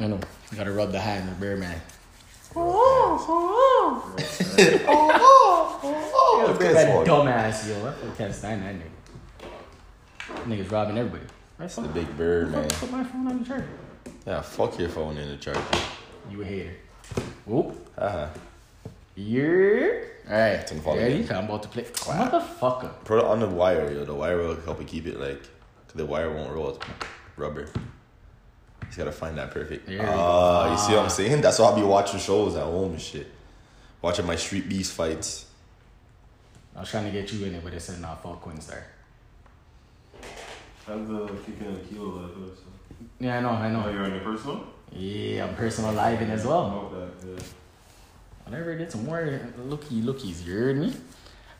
I know. You gotta rub the hand with bear man. Oh, Bear guess man what? dumbass, yo. I can't stand that nigga. Niggas robbing everybody. Right, The big bird, man. Put my phone on the charger. Yeah, fuck your phone in the charger. You a hater. Whoop. Haha. Uh-huh. Yeah. Alright. Turn the volume Ready? down. I'm about to play. Motherfucker. Put it on the wire, yo. The wire will help you keep it like, cause the wire won't roll. It's rubber. He's gotta find that perfect. There we go. Ah, you see what I'm saying? That's why I'll be watching shows at home and shit. Watching my street beast fights. I was trying to get you in it, but it said not fuck Quinn Star. How's the kicking a kilo like that? So. Yeah, I know, I Oh, know. you're on your personal? Yeah, I'm personal live in as well. About that, yeah. Whenever I did some more looky lookies, you heard me?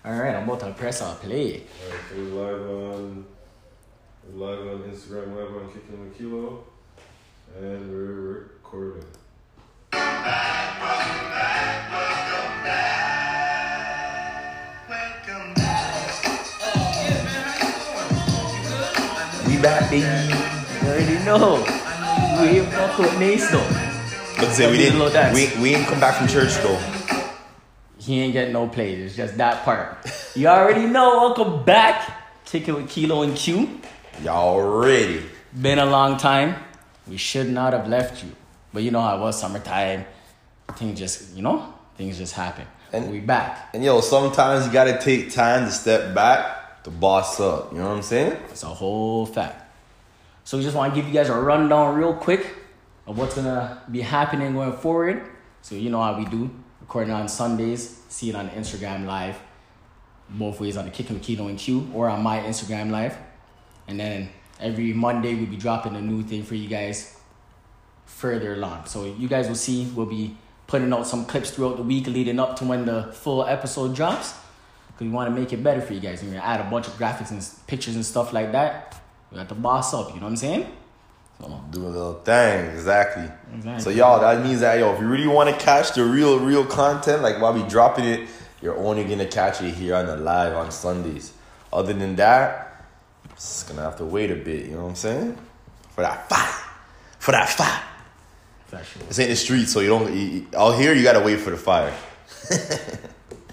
Alright, I'm about to press our play. Alright, so we're live on we're live on Instagram, live on Kicking a Kilo, and we're recording. We back, baby. You already know. We ain't fuck with Nace though. But say we Let's do a little didn't. dance. We, we ain't come back from church though. He ain't getting no plays. It's just that part. You already know. Welcome back. Kicking with Kilo and Q. Y'all ready? Been a long time. We should not have left you. But you know how it was summertime. Things just, you know, things just happen. And- we back. And yo, sometimes you gotta take time to step back to boss up. You know what I'm saying? It's a whole fact. So we just want to give you guys a rundown real quick of what's gonna be happening going forward. So you know how we do. Recording on Sundays, see it on Instagram live. Both ways on the Kicking with Kilo and Q or on my Instagram live. And then every Monday we'll be dropping a new thing for you guys further along. So you guys will see we'll be putting out some clips throughout the week leading up to when the full episode drops. Cause we want to make it better for you guys. We're gonna add a bunch of graphics and pictures and stuff like that. We got to boss up, you know what I'm saying? So Do a little thing, exactly. Exactly. So y'all, that means that yo, if you really want to catch the real, real content, like while we dropping it, you're only gonna catch it here on the live on Sundays. Other than that, it's gonna have to wait a bit. You know what I'm saying? For that fight, for that fight. sure. This ain't the street, so you don't. You, you- out here, you gotta wait for the fire.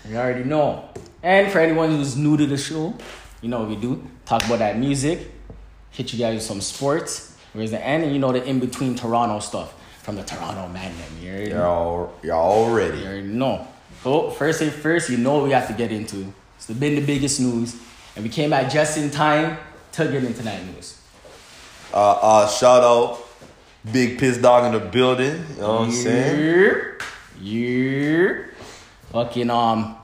You already know. And for anyone who's new to the show, you know what we do. Talk about that music, hit you guys with some sports. Where's the end? And you know the in between Toronto stuff from the Toronto Magnum. You already, Y'all, y'all you ready? already know. So first thing first, you know what we have to get into. It's been the biggest news, and we came back just in time to get into that news. Uh, uh, shout out, Big Piss Dog in the building. You know what I'm saying? Yeah. Yeah. Fucking um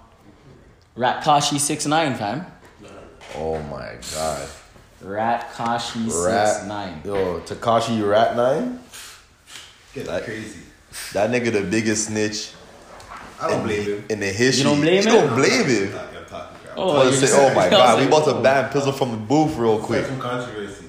Rat Kashi six nine fam. Oh my god. Rat Kashi Rat six nine. Yo, Tekashi Rat Nine. Get That- crazy. That nigga the biggest snitch I don't blame him. in the history. You don't blame You him? don't blame him. I'm talking crap. Oh, I was you're say, oh my I was god, we like, about to ban Pizzle from the booth real quick. Some controversy.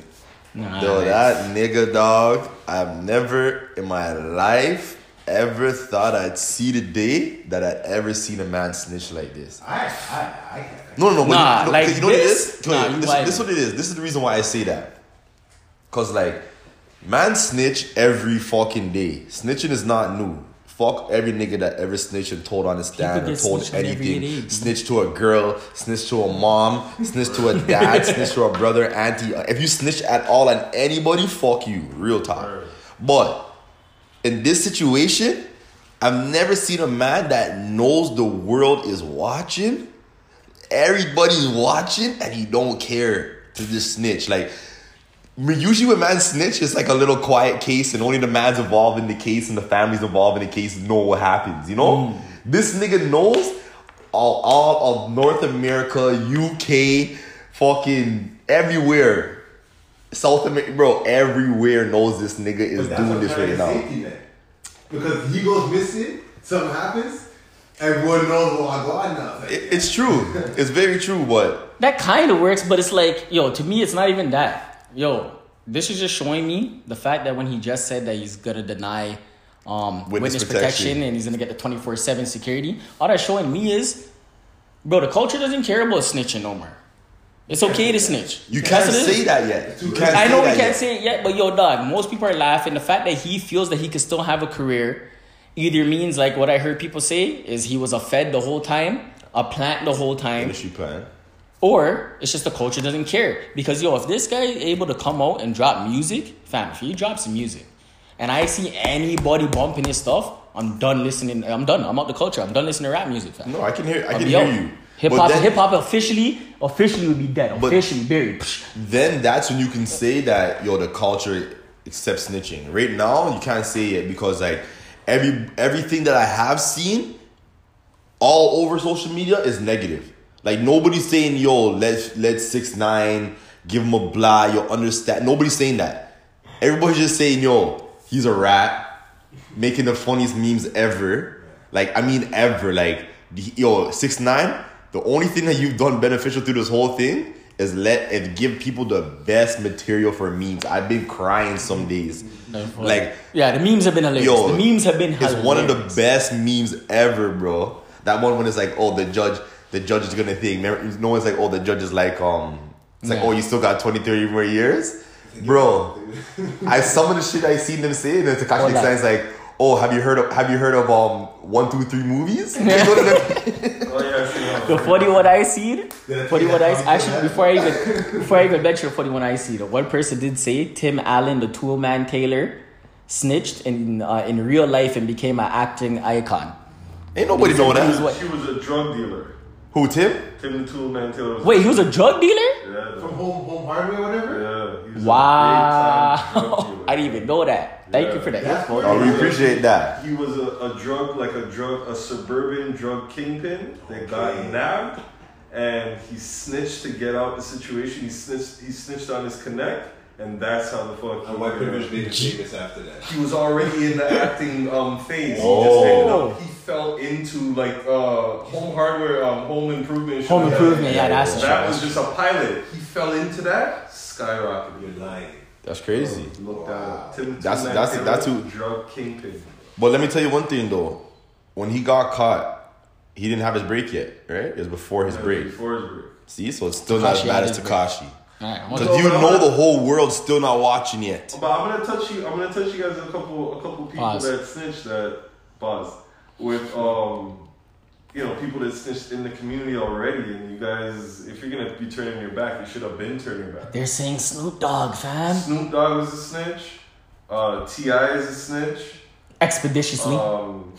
Nah, Yo, that nigga dog, I've never in my life ever thought I'd see the day that I'd ever seen a man snitch like this. I, I, I can't. No, no, no. Nah, you, no, like you know what it this? is? Nah, you this, vibing. this what it is. This is the reason why I say that. Cause like, man snitch every fucking day. Snitching is not new. Fuck every nigga that ever snitched and told on his dad or told snitched on every anything. day. Snitch to a girl, snitch to a mom, snitch to a dad, snitch to a brother, auntie. If you snitch at all on anybody, fuck you. Real talk. But in this situation, I've never seen a man that knows the world is watching. Everybody's watching and he don't care to just snitch. Like I mean, usually when man snitch, it's like a little quiet case, and only the man's involved in the case and the family's involved in the case know what happens. You know, mm. this nigga knows all, all of North America, UK, fucking everywhere, South America, bro. Everywhere knows this nigga is doing this right now. Because he goes missing, something happens, everyone knows what I got now. It's like, It- it's true. It's very true, but that kind of works, but it's like, yo, to me, it's not even that. Yo, this is just showing me the fact that when he just said that he's gonna deny um, Witness witness, protection. protection. and he's gonna get the twenty four seven security, all that's showing me is, bro, the culture doesn't care about snitching no more. It's okay to snitch. You can't what it is. say that yet. You can't I know we can't yet. say it yet, but yo, dog, most people are laughing. The fact that he feels that he could still have a career either means like what I heard people say is he was a Fed the whole time, a plant the whole time, Industry plan. Or it's just the culture doesn't care. Because yo, if this guy is able to come out and drop music, fam, if he drops music, and I see anybody bumping his stuff, I'm done listening. I'm done. I'm out the culture. I'm done listening to rap music, fam. No, I can hear. I I'll can hear out. you. Hip hop hip hop officially, officially would be dead. Officially buried. Then that's when you can say that yo the culture accepts snitching. Right now you can't say it because like every everything that I have seen all over social media is negative. Like nobody's saying yo let let six nine give him a blah yo understand. Nobody's saying that. Everybody's just saying yo he's a rat making the funniest memes ever. Like I mean ever. Like yo six nine. The only thing that you've done beneficial through this whole thing is let it give people the best material for memes. I've been crying some days. Like Yeah, the memes have been hilarious. Yo, the memes have been it's one of the best memes ever, bro. That one when it's like, oh, the judge, the judge is gonna think. Remember, no one's like, oh, the judge is like, um, it's like, Yeah. oh, you still got 20, 30 more years, bro. I some of the shit I seen them say, and then Tekashi Hold on. Like, oh, have you heard of have you heard of um one, two, three movies? You know I? Oh yeah, I see that. The funny what I see, Did I funny take I that actually before I even before I even mention funny one I see, the one person did say Tim Allen, the Tool Man Taylor, snitched in uh, in real life and became an acting icon. Ain't nobody know He's that. what- She was a drug dealer. Who Tim? Tim the Tool Man Taylor was Wait, he was a drug dealer? Yeah, From home, home hardware, whatever. yeah. He was Wow, a drug. I didn't even know that. Thank you for that. That's info. Oh, we appreciate that. He was a, a drug, like a drug, a suburban drug kingpin that got Okay. nabbed, and he snitched to get out the situation. He snitched, he snitched on his connect, and that's how the fuck. And white privilege made him famous after that. He was already in the acting um, phase. He just ended up. He fell into like uh, home hardware, um, home improvement. shit Home like that. improvement, yeah, that's That show. was just a pilot. He fell into that, skyrocketed. You're lying. That's crazy. Look Wow. that. Tim, That's- Tim that's- that's who- drug kingpin. But let me tell you one thing though. When he got caught, he didn't have his break yet, right? It was before his Yeah, break. Before his break. See, so it's still not as bad as his break. Tekashi. Alright, Because No, you but I'm know the whole world's still not watching yet. But I'm gonna touch you. I'm gonna touch you guys a couple, a couple people Pause. that snitched that pause with um, you know, people that snitched in the community already, and you guys, if you're gonna be turning your back, you should have been turning back. They're saying Snoop Dogg, fam. Snoop Dogg was a snitch. Uh, T.I. is a snitch. Expeditiously. Um,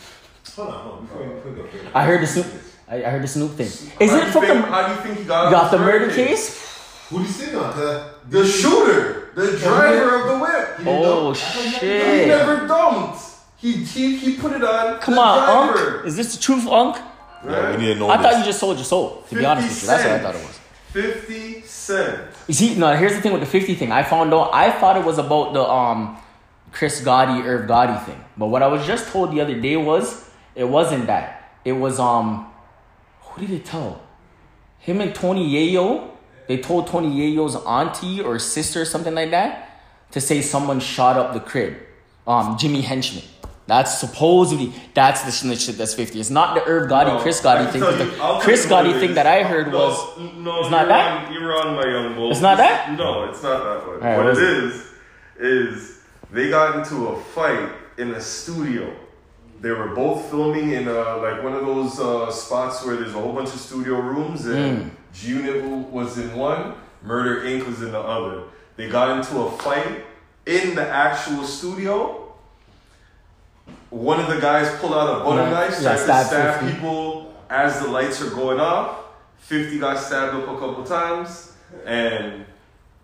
Hold on, hold on. Before we, before we go further. I heard the Snoop. I, I heard the Snoop thing. Is how it you from think, the How do you think he got, got the his murder case? Who do you sit on? Cause The shooter, the driver of the whip. He Oh know. He never dumped. He, he he put it on. Come the on, driver, Unk. Is this the truth, Unk? Yeah, we need to know I this. thought you just sold your soul. To be honest with you, that's what I thought it was. 50 Cent. You see, no. Here's the thing with the fifty thing. I found out. I thought it was about the um, Chris Gotti, Irv Gotti thing. But what I was just told the other day was it wasn't that. It was um, who did it tell? Him and Tony Yayo. They told Tony Yayo's auntie or sister or something like that to say someone shot up the crib. Um, Jimmy Henchman. That's supposedly that's the snitch shit that's fifty. It's not the Irv Gotti, No, Chris Gotti thing. you- The Chris Gotti thing that I heard no, was no, it's not that? On, you're on my young bull. It's not that? No, it's not that one. Alright, what what it is is they got into a fight in a studio. They were both filming in uh, like one of those uh, spots where there's a whole bunch of studio rooms, and G Unit was in one, Murder Inc. was in the other. They got into a fight in the actual studio. One of the guys pulled out a butter Yeah, knife, started to stab stab 50. people as the lights are going off. 50 got stabbed up a couple times, and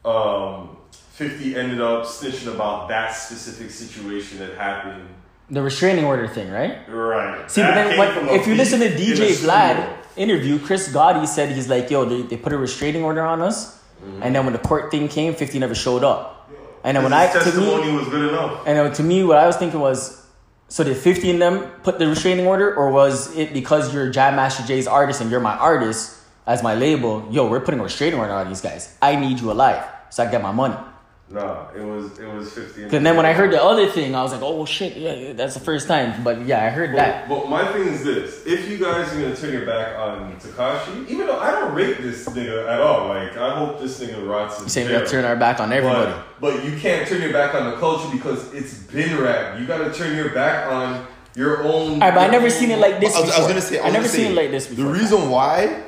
um, 50 ended up snitching about that specific situation that happened. the restraining order thing, right? Right. See, but then what, if you listen to DJ Vlad. Interview, Chris Gotti said he's like, yo, they, they put a restraining order on us, Mm-hmm. and then when the court thing came, 50 never showed up. And then when I His to me, was good enough. and then to me, what I was thinking was, so did 50 in them put the restraining order, or was it because you're Jam Master Jay's artist and you're my artist as my label? Yo, we're putting a restraining order on these guys. I need you alive, so I get my money. Nah, it was it was 50. And then when I heard the other thing, I was like, oh shit, yeah, yeah, that's the first time. But yeah, I heard that. But, but my thing is this: if you guys are gonna turn your back on Tekashi, even though I don't rate this nigga at all, like I hope this nigga rots in You say we gotta turn our back on everybody. But, but you can't turn your back on the culture because it's been rap. You gotta turn your back on your own. Alright, but I never seen it like this. I was, I was gonna say, I, I never seen say, it like this before. The reason why,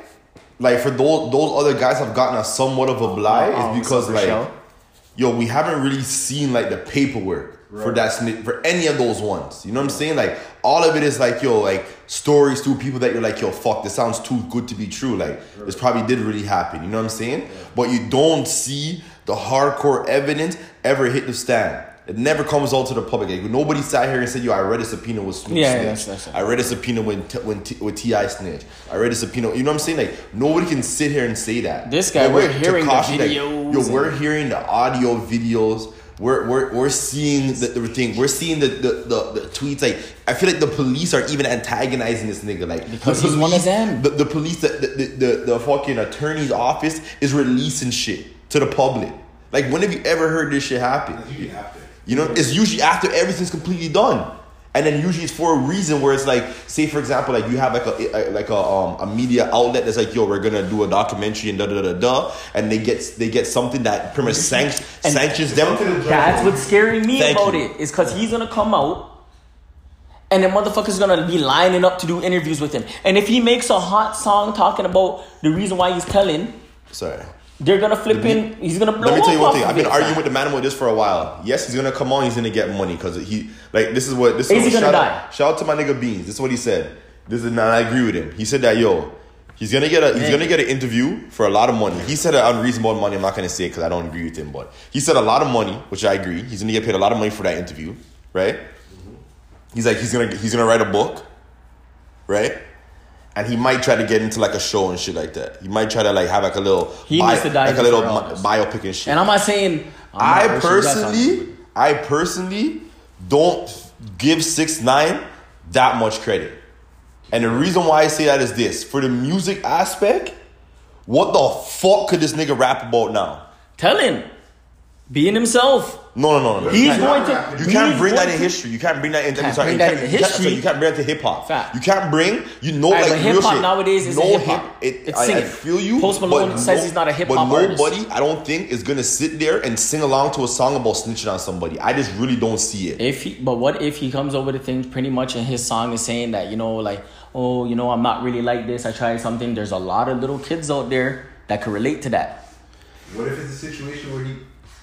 like for those those other guys have gotten a somewhat of a blight Oh, is because like, sure. Yo, we haven't really seen like the paperwork for that sni- for any of those ones. You know what I'm saying? Like all of it is like yo, like stories through people that you're like yo, fuck, this sounds too good to be true. Like this probably did really happen. You know what I'm saying? But you don't see the hardcore evidence ever hit the stand. It never comes out to the public. Like, nobody sat here and said, "Yo, I read a subpoena with Snoop Yeah, yeah, snitch. that's- that's it. I read a subpoena when t- when t- with T.I. snitch. I read a subpoena. You know what I'm saying? Like nobody can sit here and say that. This guy, But we're hearing the Tekashi, videos yo, we're hearing the audio videos. We're, we're, we're seeing the, the thing. We're seeing the, the, the, the tweets. Like I feel like the police are even antagonizing this nigga. Like Because the he's one of them. The, the police, the, the, the, the fucking attorney's office is releasing shit to the public. Like when have you ever heard this shit happen? That's usually after. You know, it's usually after everything's completely done. And then usually it's for a reason where it's like, say for example, like you have like a, a like a um a media outlet that's like, yo, we're gonna do a documentary and da da da da, and they get they get something that pretty much sanct- sanctions them. That's what's scaring me Thank about you. it. Is because he's gonna come out, and then motherfuckers gonna be lining up to do interviews with him. And if he makes a hot song talking about the reason why he's telling, Sorry. They're gonna flip in. He's gonna blow Let me tell you one thing. I've been arguing with the man about this for a while. Yes, he's gonna come on. He's gonna get money because he like this is what this is. Is he what- gonna shout die? Out, shout out to my nigga Beans. This is what he said. This is and I agree with him. He said that yo, he's gonna get a he's gonna get an interview for a lot of money. He said an unreasonable money. I'm not gonna say it because I don't agree with him, but he said a lot of money, which I agree. He's gonna get paid a lot of money for that interview, right? He's like he's gonna he's gonna write a book, right? And he might try to get into like a show and shit like that. He might try to like have like a little He needs to like a little mi- biopic and shit. And I'm not saying I'm not I personally. I personally don't give six nine that much credit. And the reason why I say that is this: for the music aspect, what the fuck could this nigga rap about now? Tell him, being himself. No, no, no, no. He's You can't- going to. You can't bring that in history. You can't bring that in. Can't sorry, bring you that can't- into you can't- history. You can't bring that to hip hop. Fact. You can't bring. You know, Alright, like real hip-hop shit. nowadays isn't no hip-hop. It, It's I, I feel you. Post Malone but says he's not a hip-hop But artist. nobody, I don't think, is gonna sit there and sing along to a song about snitching on somebody. I just really don't see it. If he, but what if he comes over to things pretty much and his song is saying that you know like oh you know I'm not really like this I tried something there's a lot of little kids out there that can relate to that What if it's a situation where he?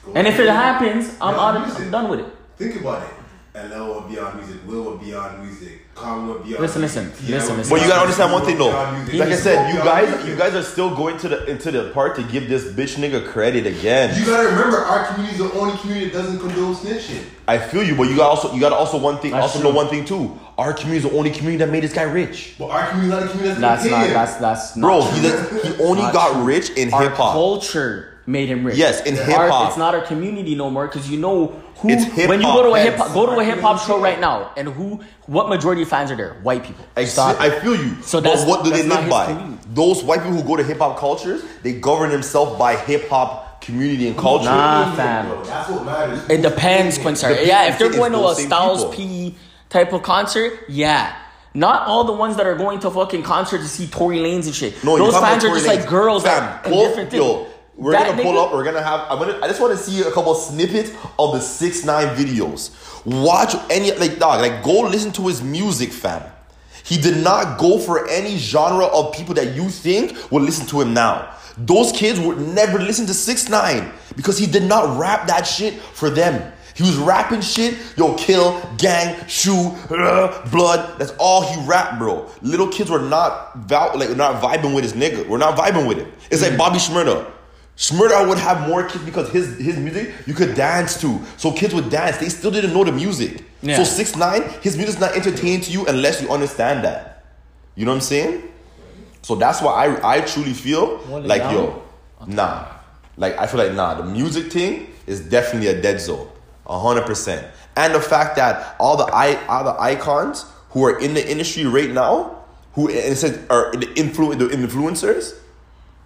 Goes and if it happens I'm out of, music. I'm done with it Think about it. LL will be on music. Will will be on music. Khan will be on Listen, music. listen, T.I. listen, listen. But you gotta understand one thing though. music. Like I said, you guys, you guys are still going to the into the part to give this bitch nigga credit again. You gotta remember, our community is the only community that doesn't condone snitching. I feel you, but you got also you got also one thing. That's also true. know one thing too. Our community is the only community that made this guy rich. But our community is not a community that's that's, gonna not him. that's that's not Bro, true. he, he only got true. rich in hip hop. culture made him rich Yes, in Our- hip-hop. it's not our community no more because you know who It's when you go to a hip hop go to a hip hop show right now and who what majority of fans are there white people I, Stop I feel you. So but that's- what do they that's not live by? community. Those white people who go to hip hop cultures, they govern themselves by hip hop community and culture. Nah, fam. That's what matters. It depends, Quincer. The Yeah, if they're going to a Styles. P type of concert, yeah. Not all the ones that are going to fucking concert to see Tory Lanez and shit. No, you're Those fans are just Tory like girls Fam, that and pull- different things. Yo, we're That gonna pull nigga- up. We're gonna have. I'm gonna. I just want to see a couple snippets of the six nine videos. Watch any like dog. Like go listen to his music, fam. He did not go for any genre of people that you think would listen to him now. Those kids would never listen to six nine because he did not rap that shit for them. He was rapping shit, yo, kill, gang, shoe, uh, blood. That's all he rapped, bro. Little kids were not val- like not vibing with his nigga. We're not vibing with him. It's like Bobby Shmurda. Shmurda would have more kids because his his music you could dance to. So kids would dance. They still didn't know the music. Yeah. So six nine, his music's not entertaining to you unless you understand that. You know what I'm saying? So that's why I I truly feel Hold it like down. yo, nah. Like I feel like nah, the music thing is definitely a dead zone. a hundred percent. And the fact that all the i all the icons who are in the industry right now, who in a sense are the influ the influencers,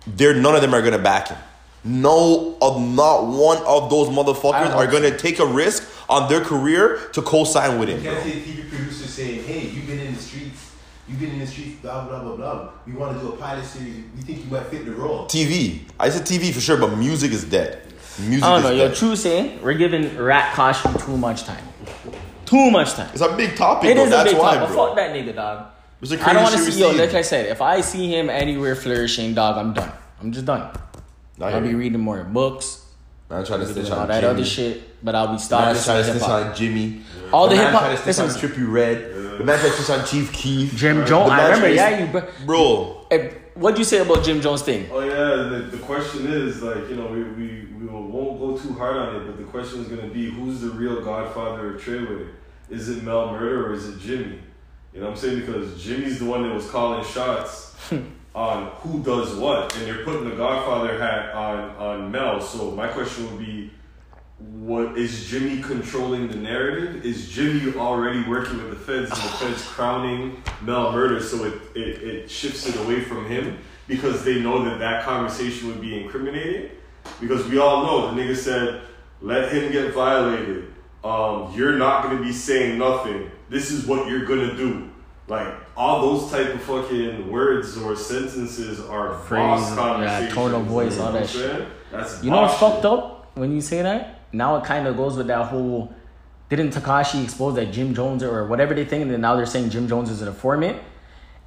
they're none of them are gonna back him. No, of not one of those motherfuckers are gonna take a risk on their career to co-sign with You him. can't bro. see TV producer saying, "Hey, you've been in the streets. You've been in the streets. Blah blah blah blah. We want to do a pilot series. We think you might fit the role." TV. I said TV for sure, but music is dead. Music I don't is know, yo. dead. True saying, we're giving Rat Costume too much time. Too much time. It's a big topic. It though. is a That's big why, talk, but bro. fuck that nigga, dog. It's a I don't want to crazy see, yo, like. I said, if I see him anywhere flourishing, dog, I'm done. I'm just done. I I'll be you. reading more books, Man trying to doing snitch all on that Jimmy. other shit, but I'll be Man stopping trying listening to to hip snitch hop. on Jimmy. All the man hip-hop- trying to snitch on listen. Trippie Redd. The man trying to snitch on Chief Keef. Jim Jones, I man remember, trying to- yeah, you. Bro, Bro, Eh, what'd you say about Jim Jones thing? Oh yeah, the, the question is like you know we, we, we won't go too hard on it, but the question is gonna be who's the real Godfather of Treyway? Is it Mel Murda or is it Jimmy? You know what I'm saying? Because Jimmy's the one that was calling shots on who does what, and they're putting the Godfather hat on on Mel. So my question would be, what is Jimmy controlling the narrative? Is Jimmy already working with the feds and the feds crowning Mel Murda so it, it, it shifts it away from him because they know that that conversation would be incriminating? Because we all know the nigga said, let him get violated. Um, you're not gonna be saying nothing. This is what you're gonna do. Like all those type of fucking words or sentences are boss Phrases, yeah, conversations. tone of voice, you know all that I'm? That's You know what's boss fucked up when you say that? Now it kind of goes with that whole. Didn't Tekashi expose that Jim Jones or whatever they think, and then now they're saying Jim Jones is an informant?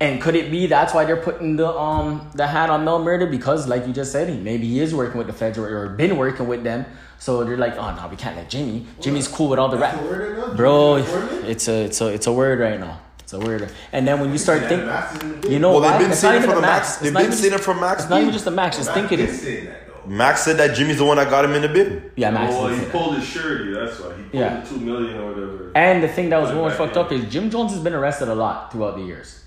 And could it be that's why they're putting the um the hat on Mel Murda because, like you just said, he maybe he is working with the feds or, or been working with them. So they're like, oh no, we can't let Jimmy. Jimmy's cool with all the rap, the word right now? bro. Jimmy's an informant? It's a it's a it's a word right now. It's a word. And then when you start Yeah, thinking, Max is in the big- you know well, they've been It's not saying it even the the Max. It's They've not been even saying it just- Max. It's not even just the Max. Just Max think it did is. say that, though. Max said that Jimmy's the one that got him in the bin. Yeah, Max. Well, he say that. pulled his surety. That's why he pulled Yeah. the two million or whatever. And the thing that was more fucked in. up is Jim Jones has been arrested a lot throughout the years.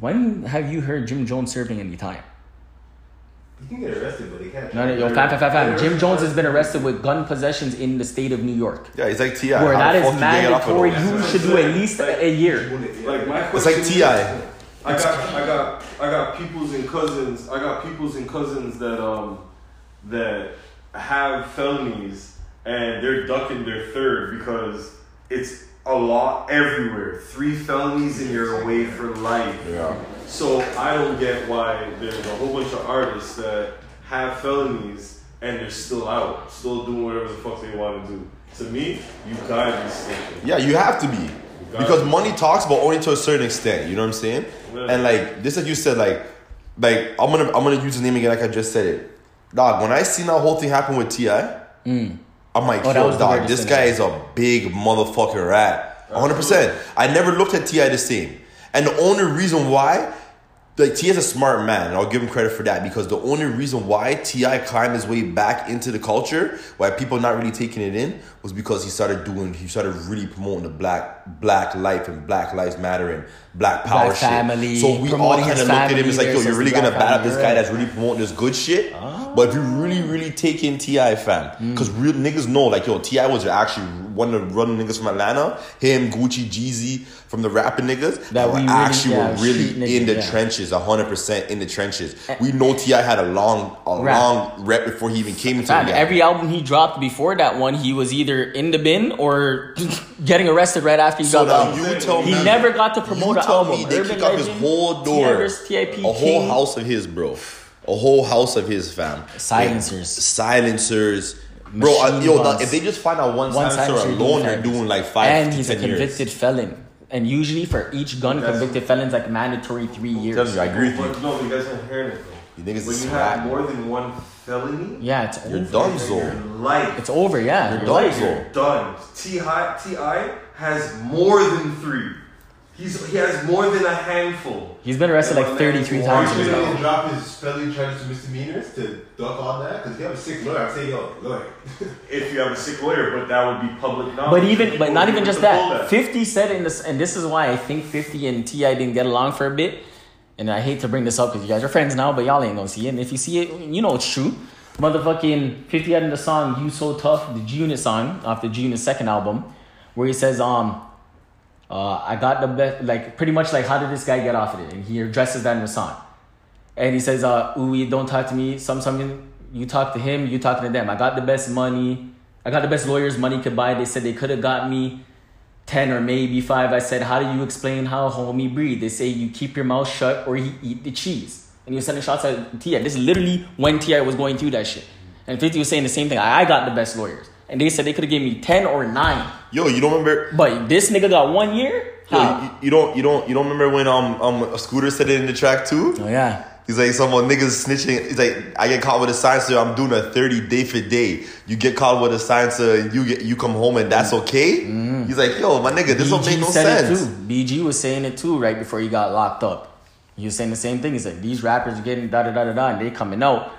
When have you heard Jim Jones serving any time? You can get arrested, but they can't. No, no, yo, fam, fam, fam, fam. Jim Jones has been arrested with gun possessions in the state of New York, Yeah, he's like Ti. where How that the is fuck you get off of mandatory. those? You should do at least a, a year. Like my It's question like Ti. I got, I got, I got peoples and cousins. I got peoples and cousins that um, that have felonies and they're ducking their third because it's a law everywhere. Three felonies and you're away for life. Yeah. So I don't get why there's a whole bunch of artists that have felonies and they're still out, still doing whatever the fuck they want to do. To me, you gotta be snitching. Yeah, you have to be. Because to. money talks, but only to a certain extent. You know what I'm saying? Yeah. And like this, like you said, like, like I'm gonna I'm gonna use the name again, like I just said it. Dog, when I seen that whole thing happen with T.I., mm. I'm like, Oh, that yo, was dog, this thing. guy is a big motherfucking rat. 100. percent I never looked at T.I. the same, and the only reason why. Like T.I. is a smart man, and I'll give him credit for that because the only reason why T.I. climbed his way back into the culture, why people not really taking it in, was because he started doing, he started really promoting the black black life and Black Lives Matter and Black Power Black shit. family, so we all kind of looked at him as like, yo, you're really gonna bat up this guy that's really promoting this good shit. Ah. But if you really, really take in T.I. fam, hmm. because real niggas know, like yo, T.I. was actually one of the run niggas from Atlanta. Him, Gucci, Jeezy, from the rapping niggas that, we were really- actually yeah, were really niggas, in the yeah. trenches, hundred percent in the trenches. Eh. We know T.I. had a long, a Rap. long rep before he even came into Fam, the game. every album he dropped before that one, he was either in the bin or getting arrested right after he So got now the you tell He me, never got to promote you tell me they Urban kick off his whole door, versus TIP, a whole King. house of his, bro, a whole house of his fam. Silencers. silencers. Bro, uh, I, yo, guns. if they just find out one, One silencer silencer alone, they're doing like five and to he's a ten years. convicted felon. And usually for each gun That's- convicted felons, like mandatory three years. Telling you, I agree with you. But no, but you guys aren't hearing it though. You niggas when is you swag. have more than one felony, Yeah, it's You're over. done, your so. life It's over. Yeah, You're Your done, life. so. you're done. T.I. T.I. has more than three. He's he has more than a handful. He's been arrested like 33 Why times. in his should life. he drop his felony charges to misdemeanors to duck all that? Because you have a sick lawyer. I say, yo, lawyer. If you have a sick lawyer, but that would be public knowledge. But even, but not even just People that. 50 said in this, and this is why I think 50 and T.I. didn't get along for a bit. And I hate to bring this up because you guys are friends now, but y'all ain't gonna see it. And if you see it, you know it's true. Motherfucking 50 had in the song "You So Tough," the G Unit song off the G Unit second album, where he says, "Um, uh, I got the best." Like pretty much like, how did this guy get off of it? And he addresses that in the song, and he says, "Uh, ooh, don't talk to me. Some something." you talk to him, you talking to them. I got the best money. I got the best lawyers money could buy. They said they could have got me 10 or maybe 5. I said, How do you explain how homie breathe? They say you keep your mouth shut or you eat the cheese. And he was sending shots at T.I. This is literally when T.I. was going through that shit. And 50 was saying the same thing. I got the best lawyers. And they said they could have given me 10 or 9. Yo, you don't remember? But this nigga got one year? Yo, you, you don't you don't you don't remember when um um a scooter said it in the track too? Oh, yeah. He's like, some niggas snitching. He's like, I get caught with a silencer. I'm doing a 30 day for day. You get caught with a silencer and you get you come home and that's okay. He's like, yo, my nigga, this don't make no said sense. It too. BG was saying it too right before he got locked up. He was saying the same thing. He said these rappers are getting da da da da da, and they coming out.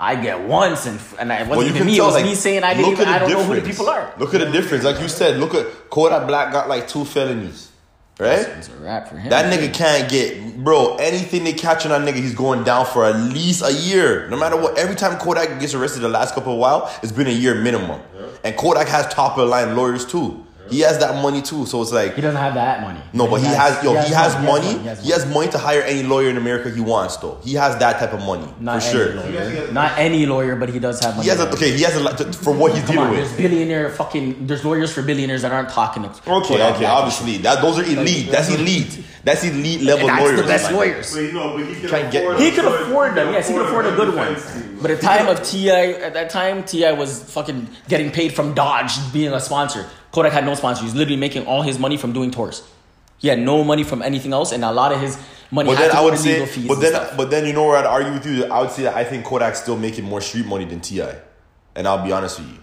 I get once, and and it wasn't even me. it was me saying I didn't even. I don't know who the people are. Look at the difference. Like you said, look at Kodak Black got like two felonies, right? It's a rap for him. That nigga can't get, bro. Anything they catch on that nigga, he's going down for at least a year. No matter what. Every time Kodak gets arrested the last couple of while, it's been a year minimum. And Kodak has top of the line lawyers too. He has that money too. So it's like He doesn't have that money. no, but he has yo, he has money. He has, He has money to hire any lawyer in America he wants though. He has that type of money Not for any sure. lawyer. Not any lawyer, but he does have money. He has a, okay. He has a lot for what he's Come dealing on, there's billionaire fucking. There's lawyers for billionaires that aren't talking. To Okay, Kodak okay, Black. obviously that those are elite. That's elite. That's elite level And that's lawyers. the best man. lawyers. But you know, but he can Can't get- afford. He could afford them. Yes, he could afford a good one. But at the time of T.I., at that time, T.I. was fucking getting paid from Dodge being a sponsor. Kodak had no sponsor. He's literally making all his money from doing tours. He had no money from anything else, and a lot of his money But had then to I would say, fees. but then, stuff. but then you know where I'd argue with you. I would say that I think Kodak's still making more street money than T.I., and I'll be honest with you.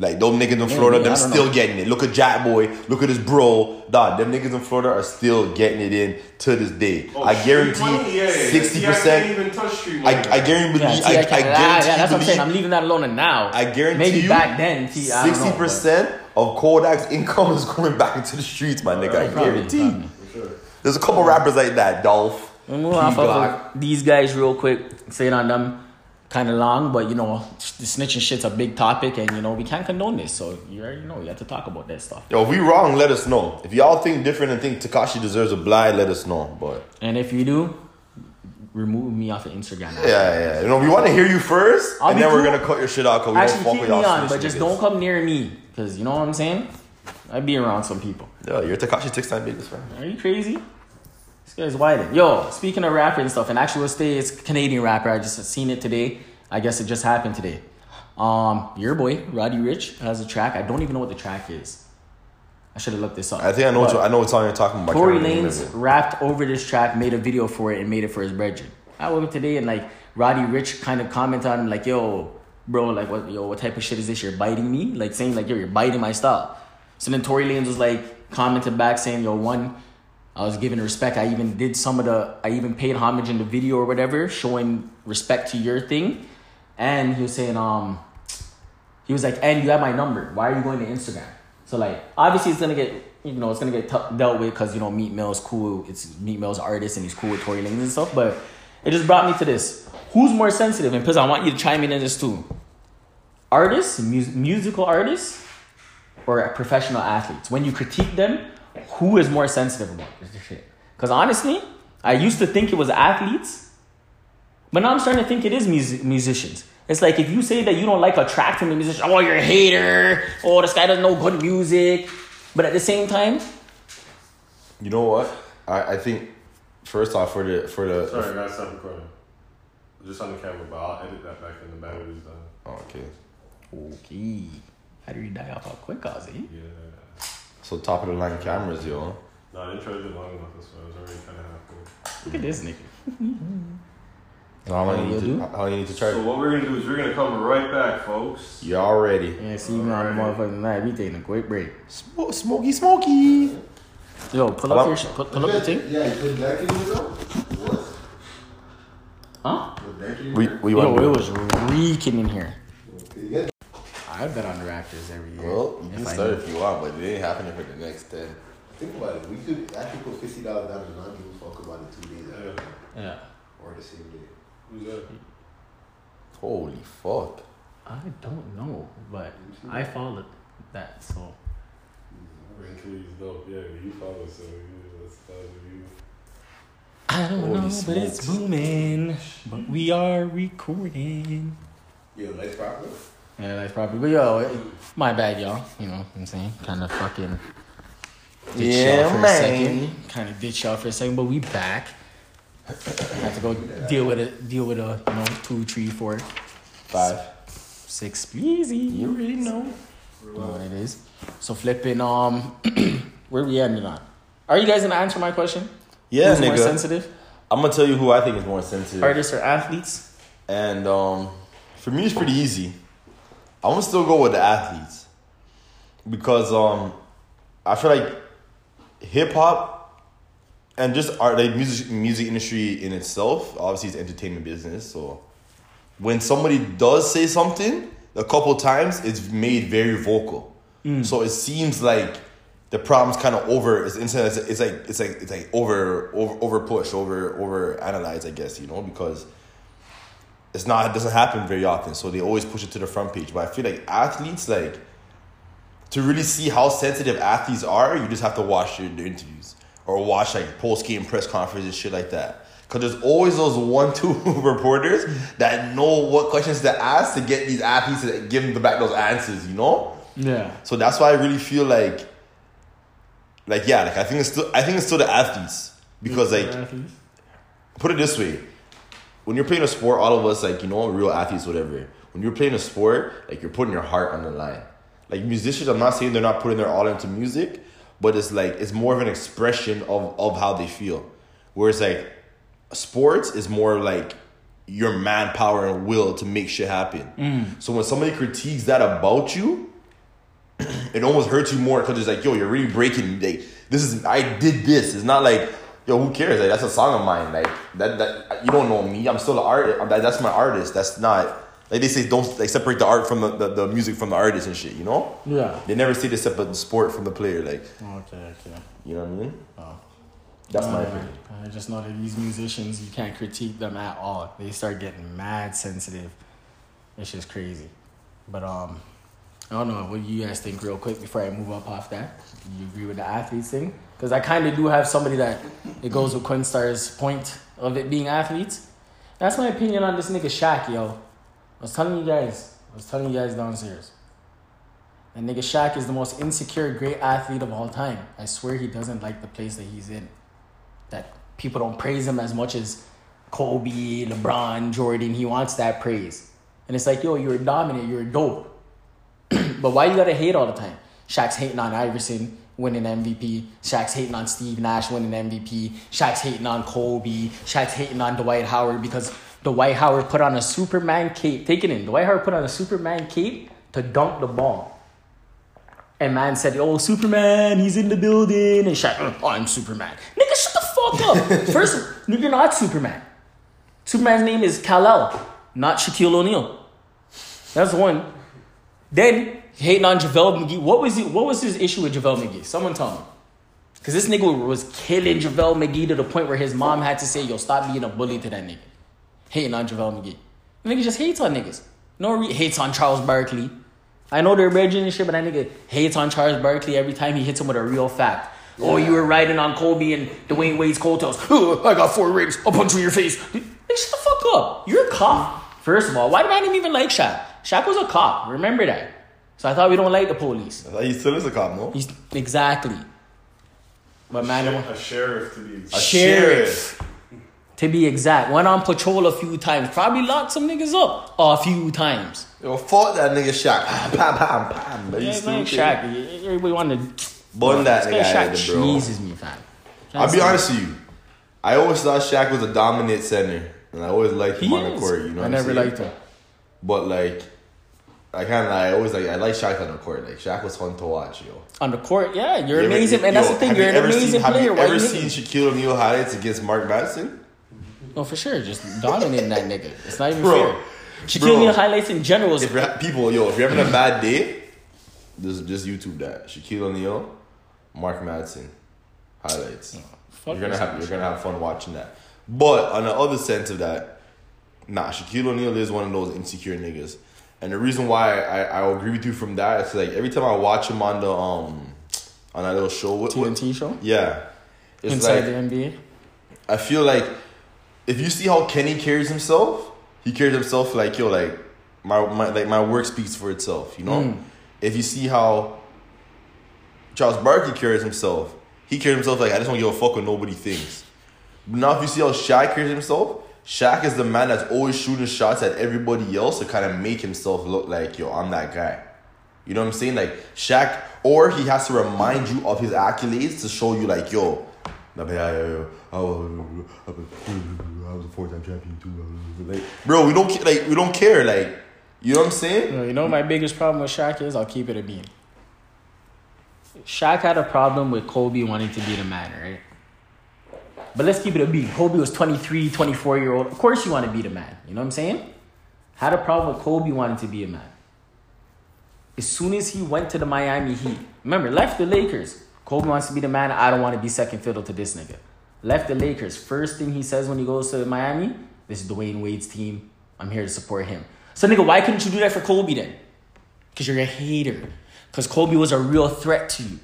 Like those niggas in Florida, I them still know. getting it. Look at Jackboy. Look at his bro. Dog, them niggas in Florida are still getting it in to this day. Oh, I guarantee money? Yeah, yeah, yeah. sixty T.I. can't percent. even touch street I. I guarantee. yeah, I, T.I. I, guarantee. ah, yeah, that's what I'm saying. I'm leaving that alone. And now, I guarantee maybe you, back then, T, I sixty but- percent of Kodak's income is coming back into the streets, my nigga. I Probably, guarantee. probably. There's a couple rappers like that, Dolph. We'll move off of these guys real quick. Saying on them kind of long, but you know, the snitching shit's a big topic, and you know we can't condone this. So you already know you have to talk about that stuff. Yo, if we wrong, let us know. If y'all think different and think Tekashi deserves a blind, let us know. But And if you do, remove me off of Instagram. yeah, yeah, you know, we want to hear you 1st I'll and then we're gonna cut your shit out because we Actually, don't fuck keep with me y'all. on, but just niggas. don't come near me, cause you know what I'm saying. I'd be around some people. Yeah, you're Tekashi six nine biggest fan. Are you crazy? This guy's widen. Yo, speaking of rapper and stuff, and actually, we'll stay. It's Canadian rapper. I just seen it today. I guess it just happened today. Um, your boy Roddy Ricch has a track. I don't even know what the track is. I should have looked this up. I think I know. What you, I know what song you're talking about. Tory Lanez rapped over this track, made a video for it, and made it for his brethren. I woke up today and like Roddy Ricch kind of commented on him like, "Yo, bro, like what, yo, what type of shit is this? You're biting me, like saying like, yo, you're biting my style." So then Tory Lanez was like commented back saying, "Yo, one, I was giving respect. I even did some of the, I even paid homage in the video or whatever, showing respect to your thing." And he was saying, um, he was like, and you have my number. Why are you going to Instagram? So like, obviously it's gonna get, you know, it's gonna get t- dealt with because you know Meek Mill's cool. It's Meek Mill's artist and he's cool with Tory Lanez and stuff. But it just brought me to this: who's more sensitive? And because I want you to chime in in this too. Artists, mus- musical artists, or professional athletes. When you critique them, who is more sensitive about this shit? Because honestly, I used to think it was athletes, but now I'm starting to think it is music- musicians. It's like if you say that you don't like a track from a musician, oh, you're a hater. Oh, this guy doesn't know good music. But at the same time, You know what? I, I think first off for the for the Sorry, guys, stop recording. Just on the camera, but I'll edit that back in the battery's done. oh, okay. okay, how do you die off how quick I was, eh? Yeah. So top of the line cameras, yo. No, I didn't charge it long enough. That's why I was already kind of halfway. Look at this nigga. How long Oh, you need do? to how long you need to charge? So what we're gonna do is we're gonna come right back, folks. Y'all ready? Yeah, see you on the motherfucking night. We taking a quick break. Smoke, smoky, smoky. Yo, pull Hello? up your shit. Pull, pull up the thing. Yeah, you put black in it though? What? Huh? Put We we Yo, want. it was reeking in here. You get I bet on the Raptors every year. Well, you can start if you want, but it ain't happening for the next ten. Think about it. We could actually put fifty dollars down and not give a fuck about it two days after, Yeah. or the same day. Who's that? Holy fuck. I don't know, but I followed that, so. Mm-hmm. Rankly's dope. Yeah, you follow, so yeah, that's that you. I don't Holy know, but it's booming. But we are recording. Yeah, lights proper. Yeah, that's probably. But yo, my bad, y'all. You know what I'm saying? Kind of fucking. ditch Yeah, y'all for man. A second. Kind of ditch y'all for a second, but we back. Have to go deal with it. Deal with a you know two, three, four, five, six. Easy. You already know. You know what it is. So flipping. Um, where we ending on? Are you guys gonna answer my question? Yeah, Who's more sensitive? I'm gonna tell you who I think is more sensitive. Artists or athletes? And um, for me, it's pretty easy. I'm gonna still go with the athletes because um, I feel like hip hop and just art, like music, music industry in itself. Obviously, it's entertainment business. So when somebody does say something, a couple times, it's made very vocal. Mm. So it seems like the problem's kind of over. It's, it's, it's like it's like it's like over over over push over over analyzed. I guess you know because it's not it doesn't happen very often so they always push it to the front page but i feel like athletes like to really see how sensitive athletes are you just have to watch their, their interviews or watch like post-game press conferences shit like that because there's always those one two reporters that know what questions to ask to get these athletes to give them back those answers you know Yeah. so that's why I really feel like, like yeah, like I think it's still I think it's still the athletes because like athletes. put it this way, when you're playing a sport, all of us like you know real athletes whatever. When you're playing a sport, like you're putting your heart on the line. Like musicians, I'm not saying they're not putting their all into music, but it's like it's more of an expression of of how they feel. Whereas like sports is more like your manpower and will to make shit happen. Mm. So when somebody critiques that about you, it almost hurts you more because it's like, yo, you're really breaking. Like, this is I did this. It's not like, yo, who cares? Like that's a song of mine. Like that that you don't know me. I'm still an artist. That, that's my artist. That's not like they say. Don't like separate the art from the, the, the music from the artist and shit. You know? Yeah. They never say they separate the sport from the player. Like Okay. Okay. you know what I mean? Oh. That's my opinion. I just know that these musicians, you can't critique them at all. They start getting mad sensitive. It's just crazy. But um, I don't know. What do you guys think, real quick, before I move up off that? Do you agree with the athletes thing? Because I kind of do have somebody that it goes with Quinstar's point of it being athletes. That's my opinion on this nigga Shaq, yo. I was telling you guys. I was telling you guys downstairs. That nigga Shaq is the most insecure great athlete of all time. I swear he doesn't like the place that he's in. That people don't praise him as much as Kobe, LeBron, Jordan. He wants that praise. And it's like, yo, you're dominant, you're dope. but why you gotta hate all the time? Shaq's hating on Iverson winning MVP. Shaq's hating on Steve Nash winning MVP. Shaq's hating on Kobe. Shaq's hating on Dwight Howard because Dwight Howard put on a Superman cape. Take it in. Dwight Howard put on a Superman cape to dunk the ball. And man said, "Oh, Superman, he's in the building." And Shaq, "Mm, "I'm Superman." Nigga, shut the fuck up. First, you're not Superman. Superman's name is Kal-El, not Shaquille O'Neal. That's one. Then hating on JaVale McGee. What was it? What was his issue with JaVale McGee? Someone tell me. Cause this nigga was killing JaVale McGee to the point where his mom had to say, "Yo, stop being a bully to that nigga." Hating on JaVale McGee. The nigga just hates on niggas. No re- hates on Charles Barkley. I know they're bridging and shit, but that nigga hates on Charles Barkley every time he hits him with a real fact. Oh, you were riding on Kobe and Dwyane Wade's coattails. Oh, I got four rings. I'll punch you in your face. Nigga, shut the fuck up. You're a cop. First of all, why do I even like Shaq? Shaq was a cop. Remember that. So I thought we don't like the police. He still is a cop, no? He's exactly. But man, a sheriff to be A exact. sheriff. To be exact, went on patrol a few times. Probably locked some niggas up a few times. Yo, fuck that nigga Shaq. Pam, pam, pam. But Yeah, he's man, Shaq. Everybody wanted to. Bun that nigga guy Shaq of bro. cheeses me, fam. I'll be honest with you. I always thought Shaq was a dominant center, and I always liked him He on the court. You know, I what I'm never saying? liked him. But like, I kind of I always like I like Shaq on the court. Like Shaq was fun to watch, yo. On the court, yeah, you're You ever- amazing, and yo, that's the thing. You're you an amazing seen, player. Have you ever you seen? Shaquille O'Neal highlights against Mark Madison? No, for sure, just dominating that nigga. It's not even Bro, fair. Shaquille. O'Neal highlights in general. is- If you're, people, yo, if you're having a bad day, just just YouTube that Shaquille O'Neal, Mark Madison highlights. Fuck you're gonna have you're gonna have fun watching that. But on the other sense of that, nah, Shaquille O'Neal is one of those insecure niggas. And the reason why I, I agree with you from that is like every time I watch him on the um on that little show, what, what- TNT show yeah, it's inside like the NBA. I feel like if you see how Kenny carries himself, he carries himself like yo, like my, my like my work speaks for itself. You know, Mm. if you see how Charles Barkley carries himself, he carries himself like I just don't give a fuck what nobody thinks. But now if you see how Shaq carries himself, Shaq is the man that's always shooting shots at everybody else to kind of make himself look like yo, I'm that guy. You know what I'm saying? Like Shaq, or he has to remind you of his accolades to show you like yo. Yeah, yeah, yeah, I was I was a four-time champion too. Like, bro, we don't like we don't care. Like, you know what I'm saying? You know, my biggest problem with Shaq is? I'll keep it a beam. Shaq had a problem with Kobe wanting to be the man, right? But let's keep it a beam. Kobe was 23, 24 year old. Of course you want to be the man. You know what I'm saying? Had a problem with Kobe wanting to be a man. As soon as he went to the Miami Heat, remember, left the Lakers. Kobe wants to be the man. I don't want to be second fiddle to this nigga. Left the Lakers. First thing he says when he goes to Miami, this is Dwyane Wade's team. I'm here to support him. So, nigga, why couldn't you do that for Kobe then? Because you're a hater. Because Kobe was a real threat to you.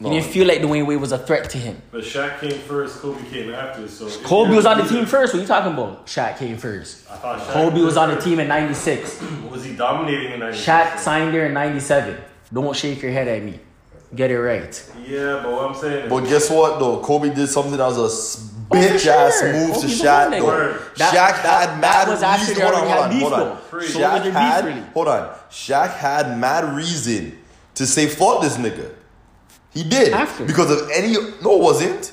No. You didn't feel like Dwyane Wade was a threat to him. But Shaq came first, Kobe came after. So Kobe was on the team first. What are you talking about? Shaq came first. I thought Shaq Kobe was on the team in 96. Was he dominating in 96? Shaq signed there in 97. Don't shake your head at me. Get it right. Yeah, but what I'm saying is, But guess what though? Kobe did something that was a s- Oh, for bitch ass sure. move to Kobe's Shaq though. nigga. That- Shaq that- had mad reason. Hold on, hold on, hold on. though. So was Shaq had, hold on. Shaq had mad reason to say fuck this nigga. He did After. because of any. No, it wasn't.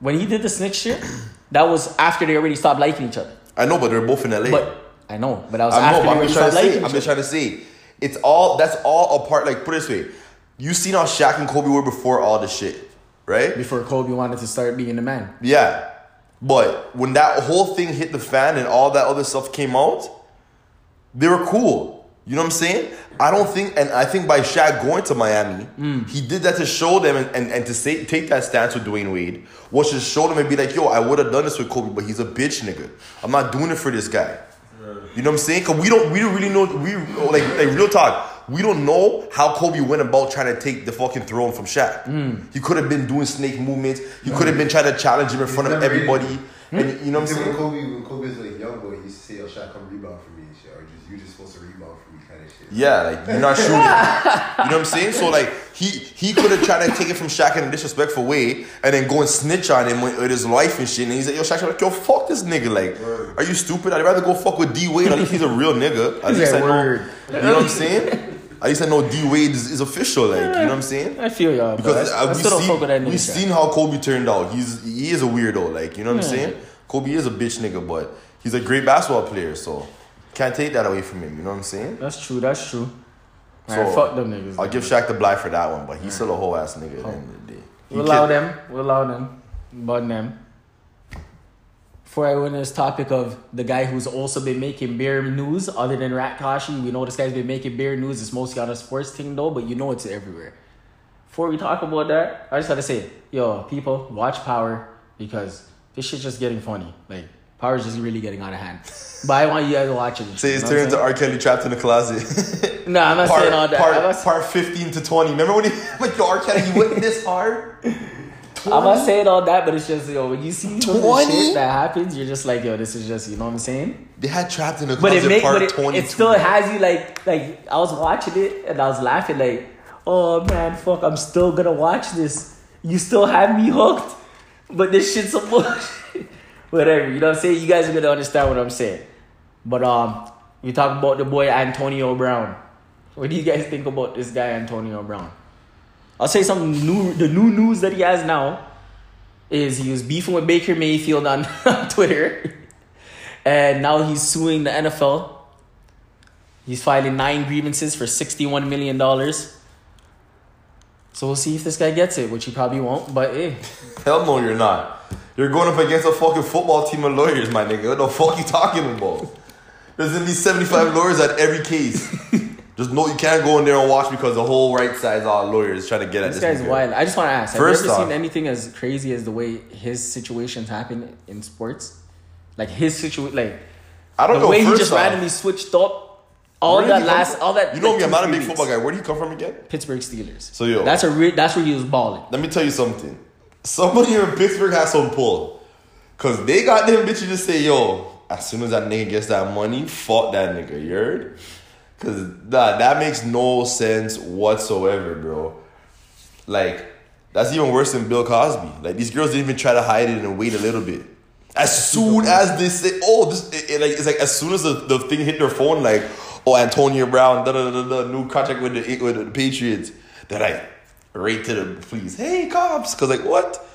When he did the snitch shit, that was after they already stopped liking each other. I know, but they're both in LA. But I know, but that was I know, after but they I'm already just trying stopped to liking say. I'm each just trying to say. It's all that's all a part. Like put it this way, you seen how Shaq and Kobe were before all this shit, right? Before Kobe wanted to start being the man. Yeah. But when that whole thing hit the fan and all that other stuff came out, they were cool. You know what I'm saying? I don't think, and I think by Shaq going to Miami, mm. he did that to show them and, and, and to say take that stance with Dwyane Wade, was to show them and be like, yo, I would have done this with Kobe, but he's a bitch nigga. I'm not doing it for this guy. You know what I'm saying? Cause we don't we don't really know we like like real talk. We don't know how Kobe went about trying to take the fucking throne from Shaq. Hmm. He could have been doing snake movements. He hmm. could have been trying to challenge him in front of never everybody. Hmm? And you know what I'm When saying? Kobe, when Kobe was like young boy, he used to say, "Oh, Shaq, come rebound for me," and shit, or just you're just supposed to rebound for me, kind of shit. Yeah, like you're not shooting. you know what I'm saying? So like he he could have tried to take it from Shaq in a disrespectful way and then go and snitch on him with, with his life and shit. And he's like, yo, Shaq's like, yo, fuck this nigga. Like, are you stupid? I'd rather go fuck with D Wade. At least he's a real nigga. At He's least I that know. word. You know what I'm saying? At least I know D Wade is, is official. Like, you know what I'm saying? I feel y'all. Because I, still don't we fuck with that seen, we Shaq. seen how Kobe turned out. He's he is a weirdo. Like, you know what I'm saying? Kobe is a bitch nigga, but he's a great basketball player. So can't take that away from him. You know what I'm saying? That's true. That's true. So, fuck them niggas. I'll give Shaq the blight for that one, but he's still a whole ass nigga at the end of the day. He We'll allow them. We'll allow them. But them. Before I went to this topic of the guy who's also been making bear news, other than Rat Kashi, we know this guy's been making bear news. It's mostly on a sports thing though, but you know it's everywhere. Before we talk about that, I just gotta say, yo, people, watch Power because this shit's just getting funny. Like Power's just really getting out of hand. But I want you guys to watch it. Say it's turned to R. Kelly trapped in the closet. No, I'm not part, saying all that. Part, part 15 to 20. Remember when he, like, yo, R. Kelly, you went this hard? I'm not saying all that, but it's just yo, when you see some of the 20? shit that happens, you're just like, yo, this is just, you know what I'm saying? They had trapped in the But closet it make, part but it, 22. it still has you like, like I was watching it and I was laughing like, oh man, fuck, I'm still gonna watch this. You still have me hooked, but this shit's a bullshit. Whatever, you know what I'm saying? You guys are gonna understand what I'm saying. But um, you talk about the boy Antonio Brown. What do you guys think about this guy Antonio Brown? I'll say something new. The new news that he has now is he was beefing with Baker Mayfield on, Twitter, and now he's suing the NFL. He's filing nine grievances for sixty-one million dollars. So we'll see if this guy gets it, which he probably won't. But hey, Hell no, you're not. You're going up against a fucking football team of lawyers, my nigga. What the fuck you talking about? There's gonna be 75 lawyers at every case. Just know you can't go in there and watch because the whole right side's all lawyers trying to get at this this, guy's wild. I just want to ask: First Have you ever off- seen anything as crazy as the way his situations happen in sports? Like his situation, like I don't the know. The way he just off, randomly switched up. All that last, from? all that. You know me, I'm not a big football guy. Where did you come from again? Pittsburgh Steelers. So, yo. that's a re- that's where he was balling. Let me tell you something. Somebody in Pittsburgh has some pull. Cause they got them bitches to say, yo, as soon as that nigga gets that money, fuck that nigga, you heard? Cause nah, that makes no sense whatsoever, bro. Like, that's even worse than Bill Cosby. Like these girls didn't even try to hide it and wait a little bit. As soon as they say, "Oh, this," it, it, like it's like as soon as the, the thing hit their phone, like, "Oh, Antonio Brown, da da da da, new contract with the with the Patriots," they're like, right to the police, "Hey, cops," cause like what,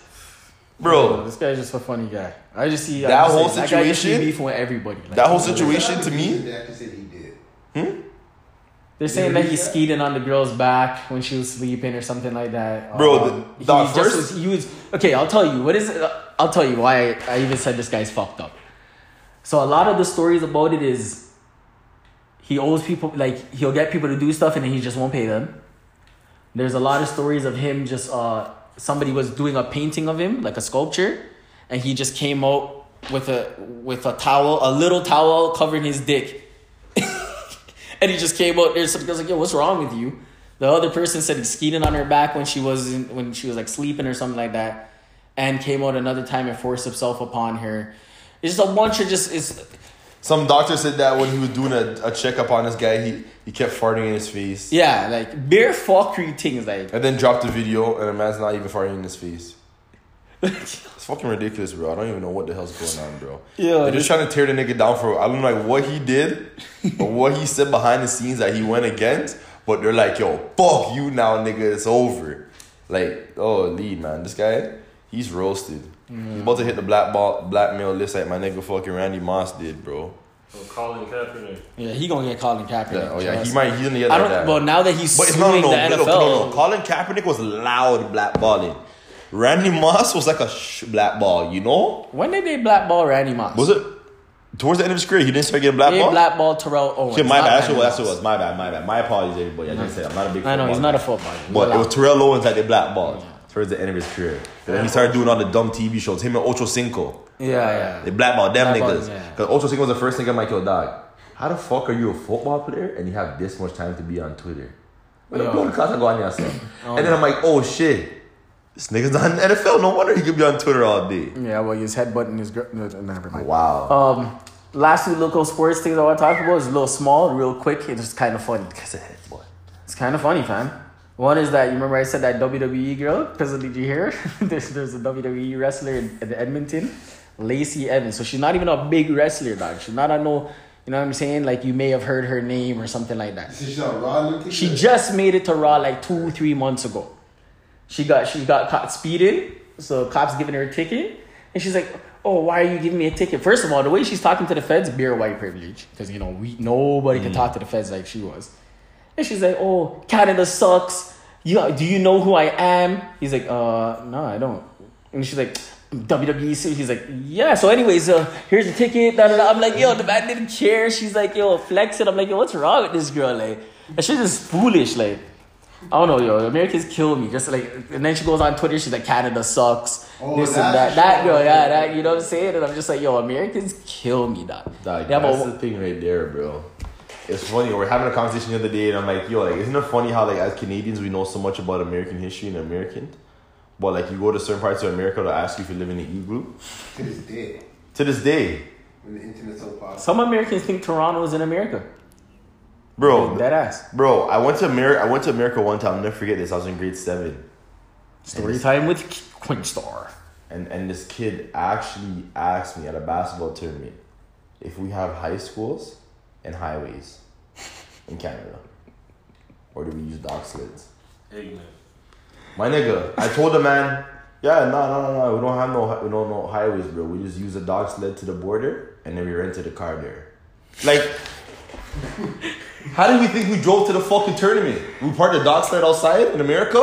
bro? this guy's just a funny guy. I just see I That just whole say, That guy just see situation- with everybody. Like, That whole situation to me, They actually said he did. They're saying that he's skeeting on the girl's back when she was sleeping or something like that. Bro, Um, the- the he first- was, he was okay. I'll tell you what is. it- I'll tell you why I, I even said this guy's fucked up. So a lot of the stories about it is he owes people like he'll get people to do stuff and then he just won't pay them. There's a lot of stories of him just uh somebody was doing a painting of him like a sculpture, and he just came out with a with a towel, a little towel covering his dick. And he just came out there. Some girls like, "Yo, what's wrong with you?" The other person said he skeeted on her back when she was in, when she was like sleeping or something like that, and came out another time and forced himself upon her. It's just a bunch of just it's some doctor said that when he was doing a, a checkup on this guy, he he kept farting in his face. yeah like bare fuckery things like And then dropped the video, and the man's not even farting in his face. It's fucking ridiculous, bro. I don't even know what the hell's going on, bro. Yeah, They're this- just trying to tear the nigga down for I don't know like what he did or what he said behind the scenes that he went against. But they're like, yo, fuck you now, nigga. It's over. Like, oh, lead man, this guy, he's roasted. He's about to hit the black ball, blackmail list like my nigga fucking Randy Moss did, bro. So Colin Kaepernick. yeah he gonna get Colin Kaepernick. Yeah, oh yeah, he might. He's gonna get I don't. that. Well, now that he's But it's suing no, no, the no, NFL, no, no, no. Colin Kaepernick was loud blackballing. Randy Moss was like a sh- blackball, you know? when did they blackball Randy Moss? Was it towards the end of his career? He didn't start getting They blackballed. blackball Terrell Owens. Shit, my bad. That's what, that's what it was. My bad. My bad. My apologies, everybody. I just said I'm not a big. I know he's not a guy. footballer. But it was Terrell Owens that they blackballed towards the end of his career. And then he started doing all the dumb TV shows. Him and Ocho Cinco. yeah, yeah. They blackballed them Blackballed, niggas. yeah. Because Ocho Cinco was the first nigga I'm like, yo, dog, how the fuck are you a football player and you have this much time to be on Twitter? Yo. blow the class and go on yourself. Oh, and then I'm like, oh shit. This nigga's not in the NFL. No wonder he could be on Twitter all day. Yeah, well, his headbutting his girl. No, never mind. Wow. Um, last two local sports things I want to talk about is a little small, real quick. It's just kind of funny. That's a head, boy. It's kind of funny, fam. One is that you remember I said that WWE girl because did you hear? there's there's a WWE wrestler in, in Edmonton, Lacey Evans. So she's not even a big wrestler, dog. She's not a no. You know what I'm saying? Like you may have heard her name or something like that. She's on Raw looking She good? just made it to Raw like two, three months ago. She got she got caught speeding, so cops giving her a ticket, and she's like, "Oh, why are you giving me a ticket?" First of all, the way she's talking to the feds, bare white privilege, because you know we nobody can talk to the feds like she was, and she's like, "Oh, Canada sucks. You do you know who I am?" He's like, "Uh, no, I don't," and she's like. WWE, he's like, yeah. So, anyways, uh, here's the ticket. Da, da, da. I'm like, yo, the man didn't care. She's like, yo, flex it. I'm like, yo, what's wrong with this girl? Like, that shit is foolish. Like, I don't know, yo. Americans kill me. Just like, and then she goes on Twitter. She's like, Canada sucks. Oh, this and that. That true. girl, yeah, that. You know what I'm saying? And I'm just like, yo, Americans kill me, dog. Dog, Yeah, that's but- the thing right there, bro. It's funny. We're having a conversation the other day, and I'm like, yo, like, isn't it funny how, like, as Canadians, we know so much about American history and American, but like, you go to certain parts of America, they'll ask you if you live in the igloo. to this day To this day, when the internet's so popular. Some Americans think Toronto is in America. Bro. Dead ass. Bro, I went to America. I went to America one time. I'll never forget this. I was in grade seven, Story time with Quickstar. and and this kid actually asked me at a basketball tournament if we have high schools and highways in Canada, or do we use dock sleds? Ignorant. My nigga, I told the man, yeah, no, no, no, no, we don't have no, we don't know highways, bro. We just use a dog sled to the border, and then we rented a car there. Like, how did we think we drove to the fucking tournament? We parked the dog sled outside in America,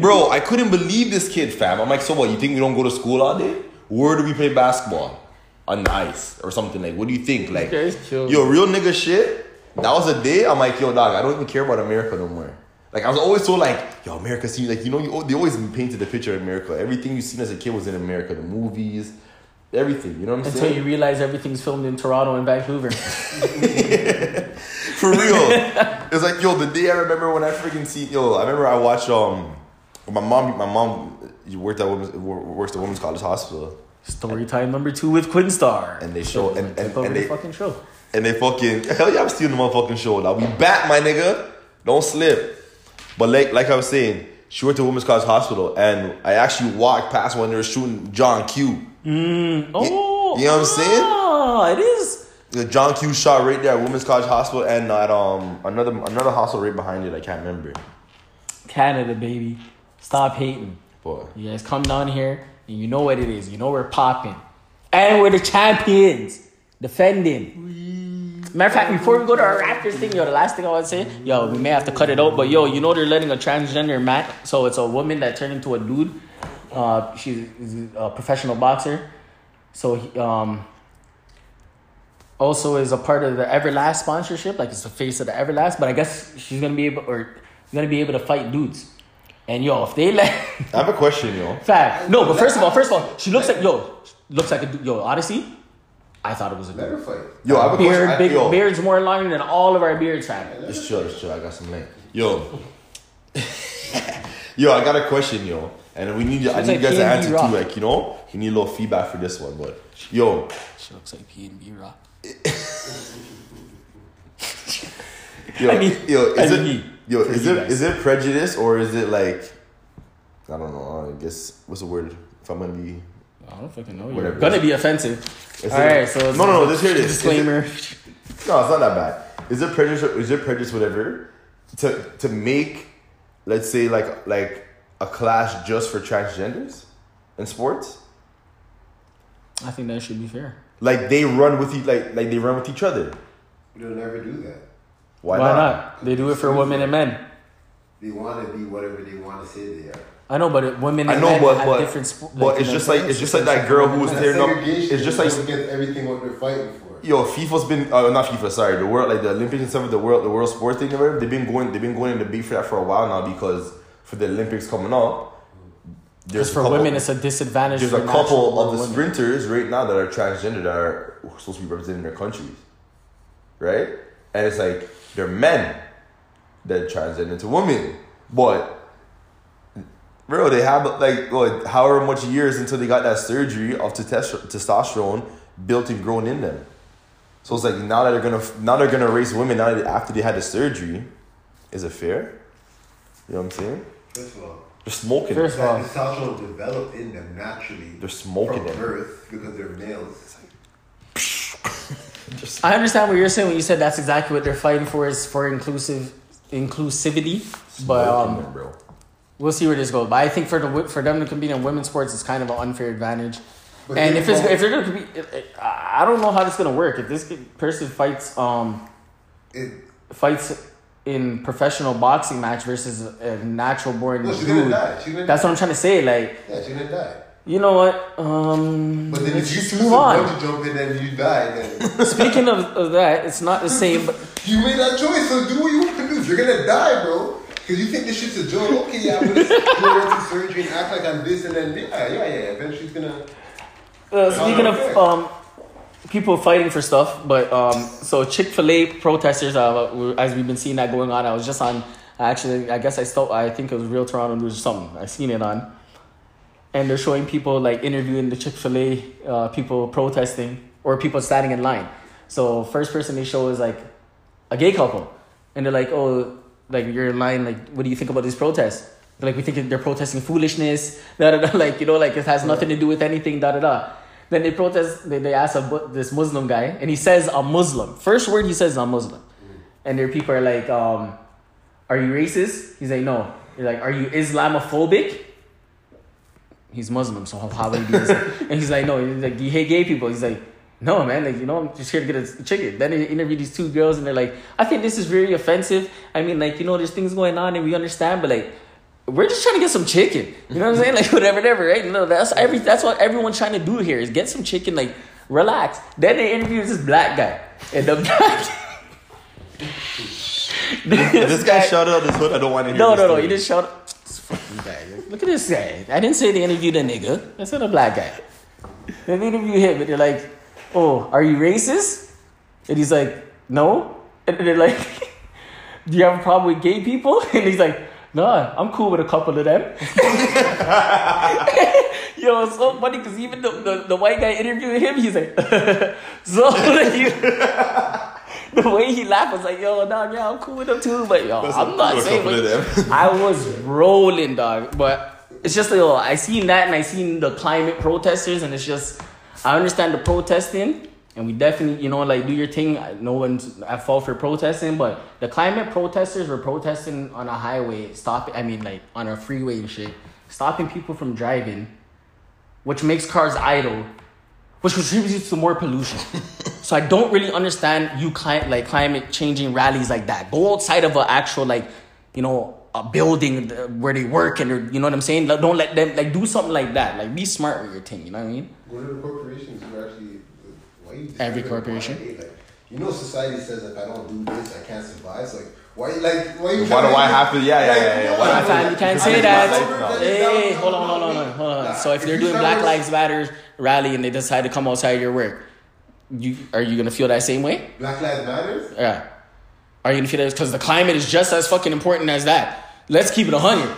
bro. I couldn't believe this kid, fam. I'm like, so what? You think we don't go to school all day? Where do we play basketball? On the ice or something like? What do you think? Like, yo, real nigga shit. That was a day. I'm like, yo, dog. I don't even care about America no more. Like, I was always so like, yo, America seems like you know, you, they always painted the picture of America. Everything you seen as a kid was in America. The movies, everything. You know what I'm Until saying? Until you realize everything's filmed in Toronto and Vancouver. For real. it's like, yo, the day I remember when I freaking see, yo, I remember I watched, um, my mom, my mom worked at women's, wor- works at Women's College Hospital. Story time number two with Quinn Star. And they show- and- and- over and they- fucking show. and they fucking hell yeah, I'm stealing the motherfucking show. Now we back, my nigga. Don't slip. But like like I was saying, she went to Women's College Hospital, and I actually walked past when they were shooting John Q. Oh, you know what I'm saying? Oh, it is. The John Q shot right there at Women's College Hospital, and at um another another hospital right behind it. I can't remember. Canada, baby. Stop hating. Boy, You guys come down here and you know what it is. You know we're popping. And we're the champions. Defending. Matter of fact, before we go to our Raptors thing, yo, the last thing I want to say, yo, we may have to cut it out, but yo, you know they're letting a transgender man, so it's a woman that turned into a dude. Uh, she's a professional boxer. So he, um, also is a part of the Everlast sponsorship, like it's the face of the Everlast. But I guess she's gonna be able, or gonna be able to fight dudes. And yo, if they let I have a question, yo. fact, no, but first of all, first of all, she looks like yo, looks like a dude. Yo, Odyssey, I thought it was a Let her fight. Yo, I have a question. Beard, I- big yo, beard's more long than all of our beards, fam. It's chill, it's chill. I got some link. Yo. yo, I got a question, yo. And we need I need like you guys to answer Rock. too. Like, you know, we need a little feedback for this one. But yo, She looks like PnB Rock. yo, I mean- yo, I is mean, it yo, is it guys. is it prejudice or is it like I don't know, I guess what's the word? If I'm gonna be I don't fucking know. You're Whatever. gonna be offensive. Is All so No, no, no, This hear this. Disclaimer. No, it's not that bad. Is it prejudice? Is it prejudice? Whatever. To to make, let's say like like a class just for transgenders in sports. I think that should be fair. Like they run with each like like they run with each other. They'll never do that. Why, Why, not? not? They do it for women and men. They want to be whatever they want to say they are. I know, but it- women I know, men but but, different. Sp- but it's just like it's just like that girl who was That's tearing up. It's just like against everything what they're fighting for. yo, FIFA's been uh, not FIFA, sorry, the world like the Olympics and stuff, the world the world sports thing, or whatever, they've been going they've been going in debate for that for a while now because for the Olympics coming up, Just for couple- women, it's a disadvantage. There's a couple of the women. sprinters right now that are transgender that are supposed to be representing their countries, right? And it's like they're men that transgender into women, but bro, they have like what, however much years until they got that surgery of testosterone built and grown in them. So it's like now that they're gonna now they're gonna raise women now that after they had the surgery, is it fair? You know what I'm saying? First of all, They're smoking. First it. of all, that testosterone developed in them naturally. They're smoking from it. birth because they're males. I understand what you're saying when you said that's exactly what they're fighting for is for inclusive inclusivity. But Smoking um, it, bro. we'll see where this goes. But I think for the wi- for them to compete in women's sports is kind of an unfair advantage. But and they if it's won't- if they're gonna compete, it- it- I don't know how this is gonna work. If this person fights um It, fights in professional boxing match versus a natural born no, dude, die. She's gonna that's what I'm trying to say. Like Yeah, she's gonna die. you know what? Um, But then if you just choose to jump and then you die, then Speaking of, of that, it's not the same. But you made that choice. So do what you want to do. If you're gonna die, bro, because you think this shit's a joke. Okay, yeah, I'm gonna go into surgery and act like I'm this, and then yeah, yeah, yeah. Eventually, she's gonna. Uh, speaking of um, people fighting for stuff, but um, so Chick Fil A protesters, uh, as we've been seeing that going on, I was just on. Actually, I guess I still, I think it was Real Toronto News or something. I seen it on, and they're showing people like interviewing the Chick Fil A uh, people protesting or people standing in line. So first person they show is like a gay couple, and they're like, oh, like you're in line. Like, what do you think about these protests? They're like, we think they're protesting foolishness. Da da da. Like, you know, like it has nothing to do with anything. Da da da. Then they protest. They, they ask a, this Muslim guy, and he says, "I'm Muslim." First word he says, "I'm Muslim," and their people are like, um, "Are you racist?" He's like, "No." They're like, "Are you Islamophobic?" He's Muslim, so how would he be? And he's like, "No." He's like, "Do you hate gay people?" He's like, "No, man. Like, you know, I'm just here to get a chicken." Then they interview these two girls, and they're like, "I think this is very offensive. I mean, like, you know, there's things going on, and we understand, but like." We're just trying to get some chicken. You know what I'm saying? Like whatever, whatever, right? No, that's every that's what everyone's trying to do here is get some chicken, like relax. Then they interview this black guy. And the black If this guy shouted out his hood, I don't want to hear No, no, no, story. you didn't shout this fucking guy. Look at this guy. I didn't say they interviewed a nigga. I said a black guy. Then they interview him and they're like, Oh, are you racist? And he's like, No. And they're like, Do you have a problem with gay people? And he's like, Nah, I'm cool with a couple of them. Yo, it's so funny because even the, the, the white guy interviewing him, he's like, so like, the way he laughed was like, yo, dog, yeah, I'm cool with them too, but yo, That's I'm not saying. them. I was rolling, dog, but it's just yo, I seen that and I seen the climate protesters, and it's just I understand the protesting, and we definitely, you know, like do your thing. No one's at fault for protesting, but the climate protesters were protesting on a highway, stopping. I mean, like on a freeway and shit, stopping people from driving, which makes cars idle, which contributes to more pollution. so I don't really understand you cli- like climate changing rallies like that. Go outside of an actual like, you know, a building uh, where they work and they're- you know what I'm saying. Like, don't let them like do something like that. Like be smart with your thing. You know what I mean? What are the corporations who actually? Why you Every corporation? Like, you know, society says if I don't do this, I can't survive. It's like why? Like why? You Why do I have to- yeah, yeah, yeah, yeah. Why Nah, you can't say that. Hey, hold on, hold on, hold on, hold on. So if they're doing Black Lives Matter rally and they decide to come outside your work, you are you gonna feel that same way? Black Lives Matters. Yeah. Are you gonna feel that? Because the climate is just as fucking important as that. Let's keep it a hundred.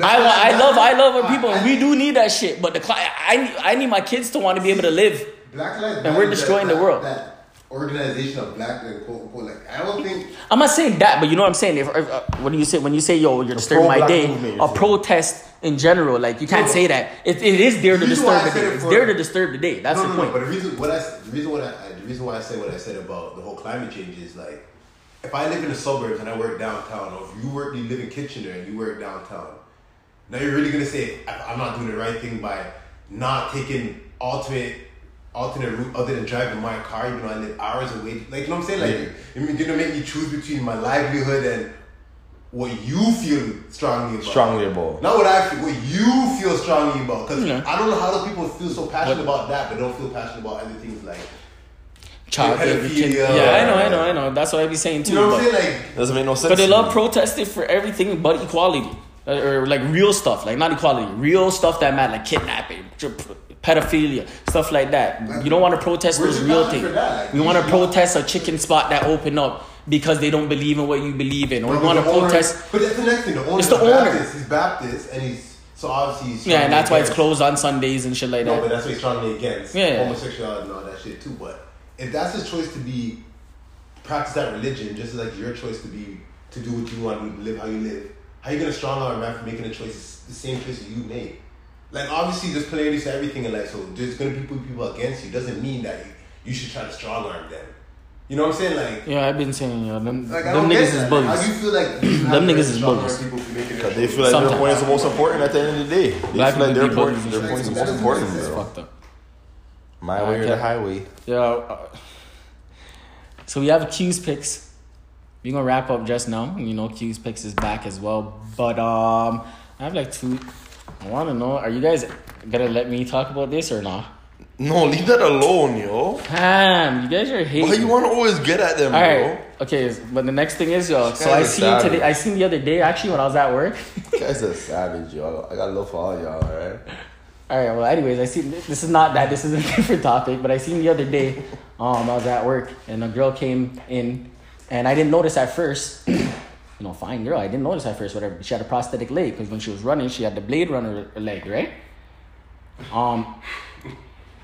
I, I love I love our people and we do need that shit. But the cli- I I need my kids to want to be able to live. Black Lives And we're destroying that, the world. That, that organization of black and quote unquote like I don't think I'm not saying that, but you know what I'm saying. If, if, uh, what do you say when you say yo you're disturbing my day? movement, A protest in general, like you can't No, say that. It, it is there to The reason why disturb the day. it It's there to disturb the day. That's no, the no, point. No, but the reason what I the reason what I the reason why I say what I said about the whole climate change is like if I live in the suburbs and I work downtown, or if you work you live in Kitchener and you work downtown, now you're really gonna say I- I'm not doing the right thing by not taking alternate alternate route other than driving my car, even though I live hours away. Like you know what I'm saying? Like you're gonna make me choose between my livelihood and what you feel strongly about. Strongly about. Not what I feel, what you feel strongly about. Because Yeah. I don't know how those people feel so passionate about that, but don't feel passionate about other things like. Child pedophilia. Yeah, I know, I know, I know. That's what I be saying too. You know what I'm saying? Like, Doesn't make no sense. But they love protesting for everything but equality. Uh, Or like real stuff, like not equality, real stuff that matter, like kidnapping, dr- pedophilia, stuff like that. You don't want to protest those real things. Like, We want to protest a chicken spot that opened up because they don't believe in what you believe in, or we but want to owner- protest. But that's the next thing. The owner It's the owner. Baptist. He's Baptist, and he's so obviously. He's Yeah, and that's why it's closed on Sundays and shit like that. No, but that's why he's strongly against Yeah, homosexuality and all that shit too. But if that's his choice to be practice that religion, just like your choice to be to do what you want to live how you live, how you gonna strong arm a man for making a choice the same choice that you made? Like obviously, there's polarities to everything in life, so there's gonna be people people against you. Doesn't mean that you, you should try to strong arm them. You know what I'm saying? Like. Yeah, I've been saying, yo, them, Like, them niggas is that. bullies. How do you feel like you Them niggas is strong bullies. people for making Because their they feel like Sometimes. their point is the most important at the end of the day. They Black feel like their point, their point is the most important. It's bro. fucked up. My way or Okay. the highway. Yeah. Uh, so we have Q's picks. We're gonna wrap up just now. You know, Q's picks is back as well. But um, I have like two. I want to know: Are you guys gonna let me talk about this or not? No, leave that alone, yo. Damn, you guys are hating. Why you want to always get at them, All bro? right. Okay, but the next thing is, yo. So I seen savage. today. I seen the other day actually when I was at work. You guys are savage, yo. I got love for all y'all, alright? All right. Well, anyways, I seen This is not that. This is a different topic. But I seen the other day. Um, I was at work and a girl came in, and I didn't notice at first. You know, fine girl. I didn't notice at first. Whatever. She had a prosthetic leg because when she was running, she had the blade runner leg, right? Um.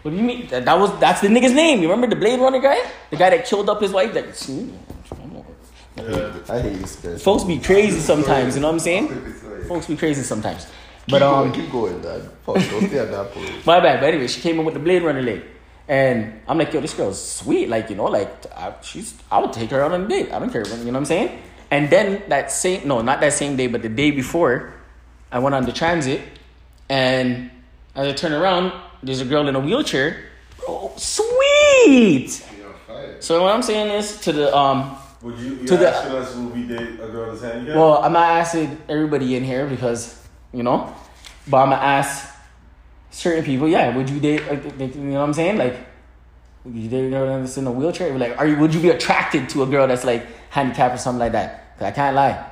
What do you mean? That, that was that's the nigga's name. You remember the Blade Runner guy? The guy that killed up his wife. That I hate this guy. folks be crazy sometimes. You know what I'm saying? Folks be crazy sometimes. But keep um. going, keep going, dad. Fuck, don't stay at that point. My bad. But anyway, she came in with the Blade Runner leg. And I'm like, yo, this girl's sweet. Like, you know, like, I, she's, I would take her out on a date. I don't care. You know what I'm saying? And then that same, no, not that same day, but the day before, I went on the transit. And as I turn around, there's a girl in a wheelchair. Oh, sweet. So what I'm saying is to the, um, Would you, you To the- us will we date a girl that's handicapped? well, I'm not asking everybody in here because, you know, but I'm gonna ask certain people, yeah, would you date, like, you know what I'm saying? Like, you date a girl that's in a wheelchair? Like, are you, would you be attracted to a girl that's like handicapped or something like that? Cause I can't lie.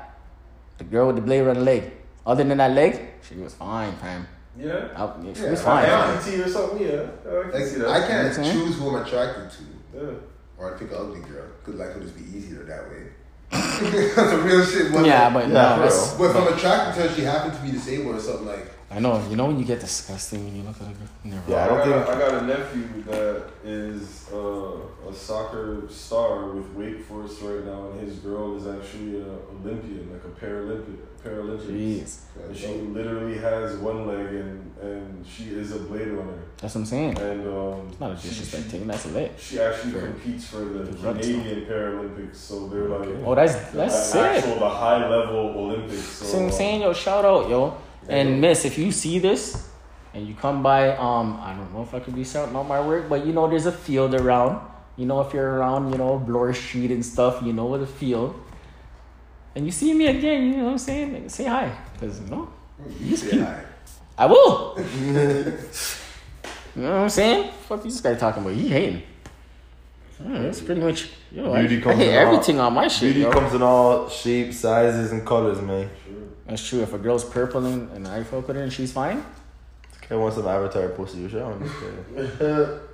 The girl with the blade on the leg. Other than that leg, she was fine, fam. yeah. I- She Yeah, was I- fine. I- Amputee or something, yeah. I can Like, see that. I can't choose who I'm attracted to, Yeah. or I pick an ugly girl, because life would just be easier that way. That's a real shit. But Yeah, but Yeah, no, bro. But if I'm attracted to her, she happened to be disabled or something like. I know. You know when you get disgusting when you look at a girl. Never. Yeah, I I, don't got, think- I got a nephew that is uh, a soccer star with Wake Forest right now, and his girl is actually an Olympian, like a Paralympian. Paralympian. Jeez, And she literally has one leg, and, and she is a blade runner. that's what I'm saying. And um, Not a she- disrespect thing. That's a lit. She actually Sure. competes for the The Canadian Paralympics, so they're like Oh, that's that's a- sick. actual the high level Olympics. So, See what I'm saying, yo, shout out, yo. And miss, if you see this and you come by, um, I don't know if I could be shouting out my work, but you know there's a field around. You know if you're around, you know, Bloor Street and stuff, you know what the field. And you see me again, you know what I'm saying? Say hi. Cause you know, he's Yeah, cute. alright. I will. you know what I'm saying? Fuck you this guy talking about. He hating. Yeah, that's pretty much yo, I, Beauty I comes hate in all- everything on my shit, Beauty yo. comes in all shapes, sizes, and colors, man. That's true. If a girl's purple and, and I fuck with her and she's fine, I want some avatar pussy. You sure? I'm just kidding.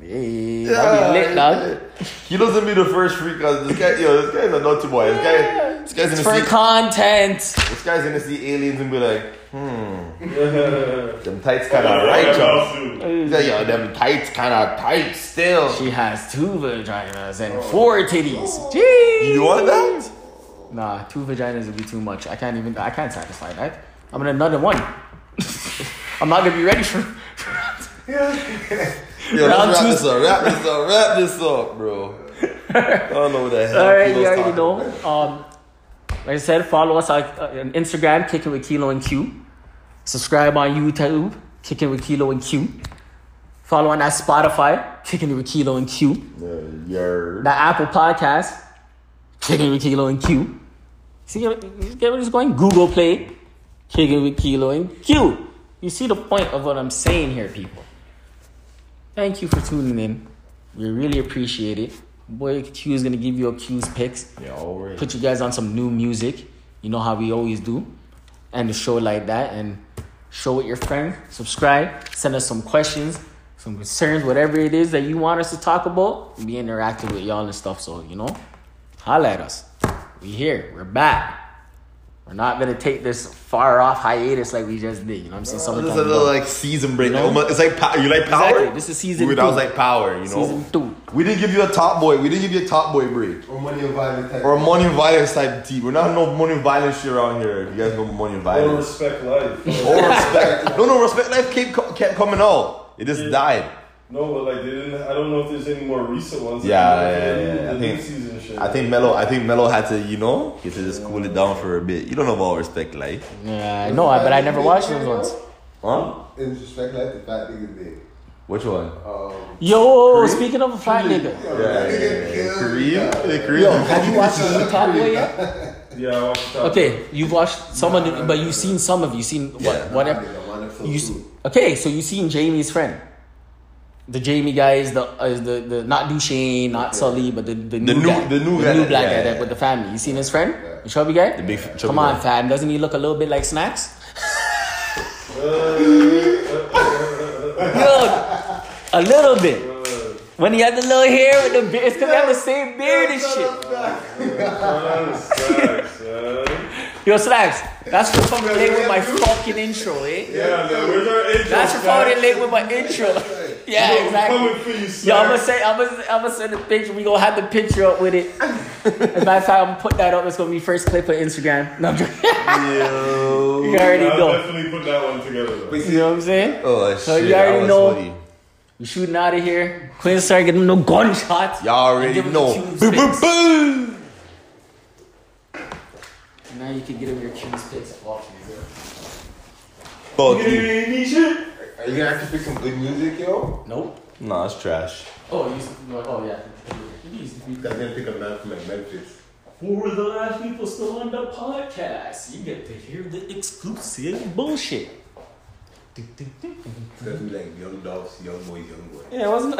Hey, that'd be lit, dog. He doesn't be the first freak. Cause this guy, yo, this guy's a naughty boy. This guy, this guy's It's gonna for see, content. this guy's gonna see aliens and be like, hmm, them tights kind of right, What yo. He's like, yo, them tights kind of tight still. She has two vaginas and four titties. Jeez. You want that? Nah, two vaginas would be too much. I can't even. I can't satisfy that. I'm in another one. I'm not gonna be ready for. Yo, Round let's wrap two- this up. Wrap this up. Wrap this up, bro. I don't know what the hell. All right, you already know. Um, like I said, follow us on, uh, on Instagram, Kicking with Kilo and Q. Subscribe on YouTube, Kicking with Kilo and Q. Follow on that Spotify, Kicking with Kilo and Q. Yeah, you're. That Apple Podcast, Kicking with Kilo and Q. See, you get what it's going? Google Play, Kicking with Kilo and Q. You see the point of what I'm saying here, people. Thank you for tuning in. We really appreciate it. Boy Q is gonna give you a Q's picks Yeah, already. put you guys on some new music. You know how we always do. And the show like that and show it your friend. Subscribe. Send us some questions, some concerns, whatever it is that you want us to talk about. Be interactive with y'all and stuff. So, you know, holla at us. We here. We're back. We're not gonna take this far off hiatus like we just did. You know what I'm saying? This Summertime is a little like season break. You know? It's like you like power. Exactly. This is season Dude, That was like power. You know. season two. We didn't give you a top boy. We didn't give you a top boy break. Or money and violence type. Or a money and violence type tea. We're not no money and violence shit around here. You guys know money and violence. Or violence. respect life. Or respect. No, no, respect life kept, kept coming out. It just Yeah. died. No, but like they didn't. I don't know if there's any more recent ones. Yeah, Like, yeah, yeah, yeah. I think- season shit. I think Mello. I think Mello had to, you know, get to just cool it down for a bit. You don't know about respect life, Yeah, I know, but I never watched those ones. huh? In respect, like the fat niggas did. Which one? Um, Yo, speaking of a fat nigga. yo, Yeah, that yeah, nigga yeah. killed Kareem, me, the dog. Kareem. Yo, have you watched the Top Boy yet? Yeah, I watched the top. Okay, you've watched some of the, but you've seen some of you seen what Yeah. whatever. Nigga, You see, okay, so you've seen Jamie's friend. The Jamie guy is the is the, the not Dushane, not Sully, but the, the, new, new- guy, the new guy, black yeah, guy yeah, with the family. You seen his friend, the chubby guy? The big chubby Come on, guy. fam. Doesn't he look a little bit like Snacks? Yo, a little bit. When he had the little hair with the beard, it's because they have the same beard and shit. Facts, man. Yo, Slacks, that's for fucking late with my fucking intro, eh? Yeah, man. Where's our intro? That's for fucking late with my intro. yeah, Yo, exactly. Coming for you, Yo, I'm gonna say, I'm gonna, I'm gonna send a picture. We gonna have the picture up with it. As a matter of fact, I'm gonna put that up. It's gonna be first clip of Instagram. No, I'm joking. Yo. you already I'll know. definitely put that one together. Though. You know what I'm saying? Oh So shit! you already know. funny. We shooting out of here. Quinn started getting no gunshots. Y'all already Give him know. the cues Boom, boom, boom. Now you can get him your cues picks. Fuck you. Are you gonna actually pick some good music, yo? Nope. Nah, it's trash. Oh, you. Oh yeah. I'm gonna pick a man from like Memphis. For the last people still on the podcast, you get to hear the exclusive bullshit. It's gonna be like young dogs, young boys, young boys. Yeah, wasn't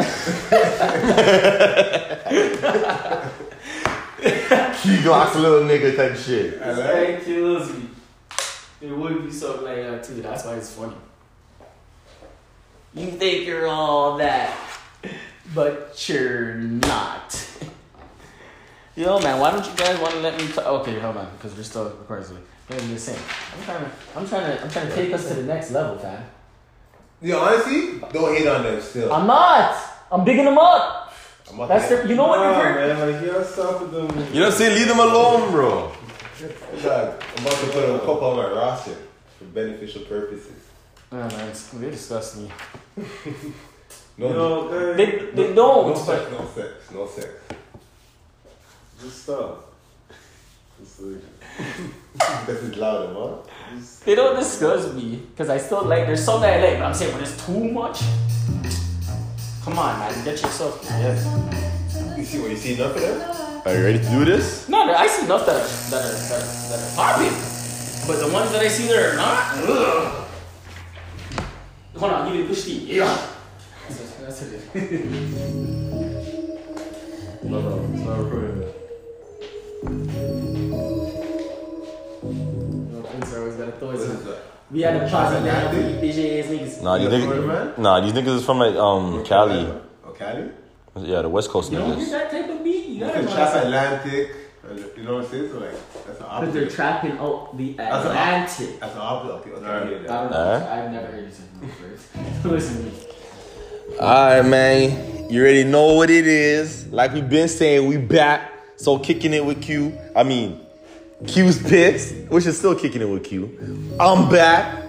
Key glass little nigga type shit. That kills me. It would be something like uh, that too. That's why it's funny. You think you're all that, but you're not. Yo, man, why don't you guys want to let me? T- okay, hold on, because we're still recording. So let me just say, I'm trying to, I'm trying to, I'm trying to take us to the next level, fam. Yeah, honestly, don't hate on them still. I'm not. I'm bigging them up. I'm about That's to, the, you know what Nah, you've heard. man, like you gotta stop with them. You know what I'm saying? Leave them alone, bro. I'm about to put a couple on my roster for beneficial purposes. Yeah, man, it's, they disgust me. No, You know, They, hey, they no don't. sex, no sex, no sex. just stop. Just like, This is loud, man. just, They don't disgust me because I still like. There's some that I like, but I'm saying when it's too much. Come on, man, get yourself together. You see what you see enough of them? Are you ready to do this? No, I see enough that are that are that are, that are popping, but the ones that I see that are not. Ugh. No, it's not recording. Insert always gotta throw What is it. that? We had a plaza now. BJ's niggas. Nah, these You Florida niggas. man? Nah, these niggas is from like um Cali. Oh, Cali? Yeah, the West Coast You don't hear niggas. that type of beat? You You gotta can know. Atlantic. You know what I'm saying? So like, that's the Because they're trapping out the That's an Atlantic. That's the opposite. Okay, okay, Alright. I hear I that. don't know. Alright. I've never heard you say that first. Listen to me. Alright, man. You already know what it is. Like we've been saying, we back. So kicking it with Q. I mean, Q's picks, which is still kicking it with Q. I'm back.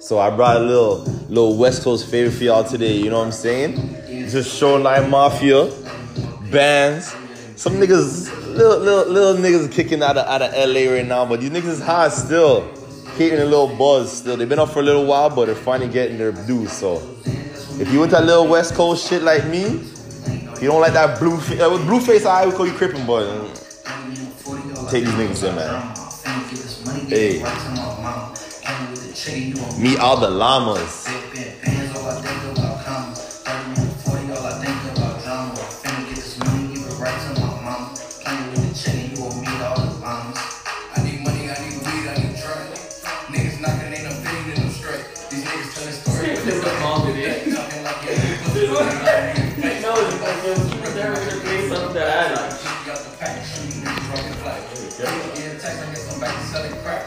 So I brought a little little West Coast favorite for y'all today. You know what I'm saying? Just showing like Mafia, bands. Some niggas, little little little niggas kicking out of out of LA right now, but these niggas is hot still, hitting a little buzz still. They've been up for a little while, but they're finally getting their due. So if you into that little West Coast shit like me, you don't like that blue fa- uh, Blueface, I would call you crippin', but uh, take these niggas in, man. Hey. Meet all the llamas.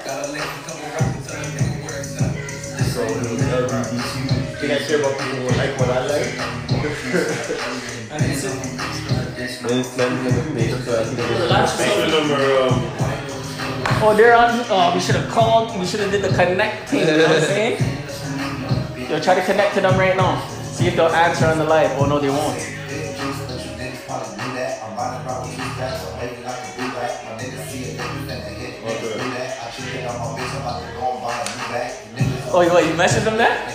So it was LGBTQ. Think I care about people who like what I like? It's a- at me. So I think it's- number, um, Oh, they're on. Oh, we should have called. We should have did the connect thing. You know what I'm saying? Yo, try to connect to them right now. See if they'll answer on the live. Oh no, they won't. Oh, you what? You messaged them that?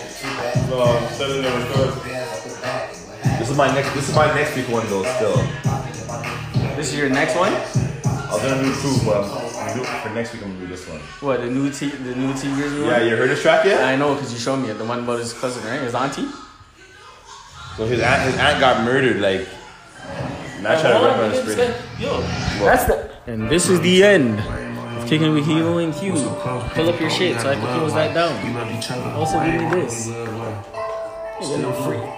no, I'm sending them request. This is my next. This is my next week one though. Still, This is your next one. I was gonna do two, but I'm do for next week. I'm gonna do this one. What the new T, the new Tee Grizzley one? Yeah, you heard this track yet? I know because you showed me it. The one about his cousin, right? His auntie. So his aunt, his aunt got murdered. Like, not trying to rip on the spring. Yo, that's the. And this is the end kicking with Kilo and Q. Pull up your shit so I can close that down. Also, give me this. You get no free.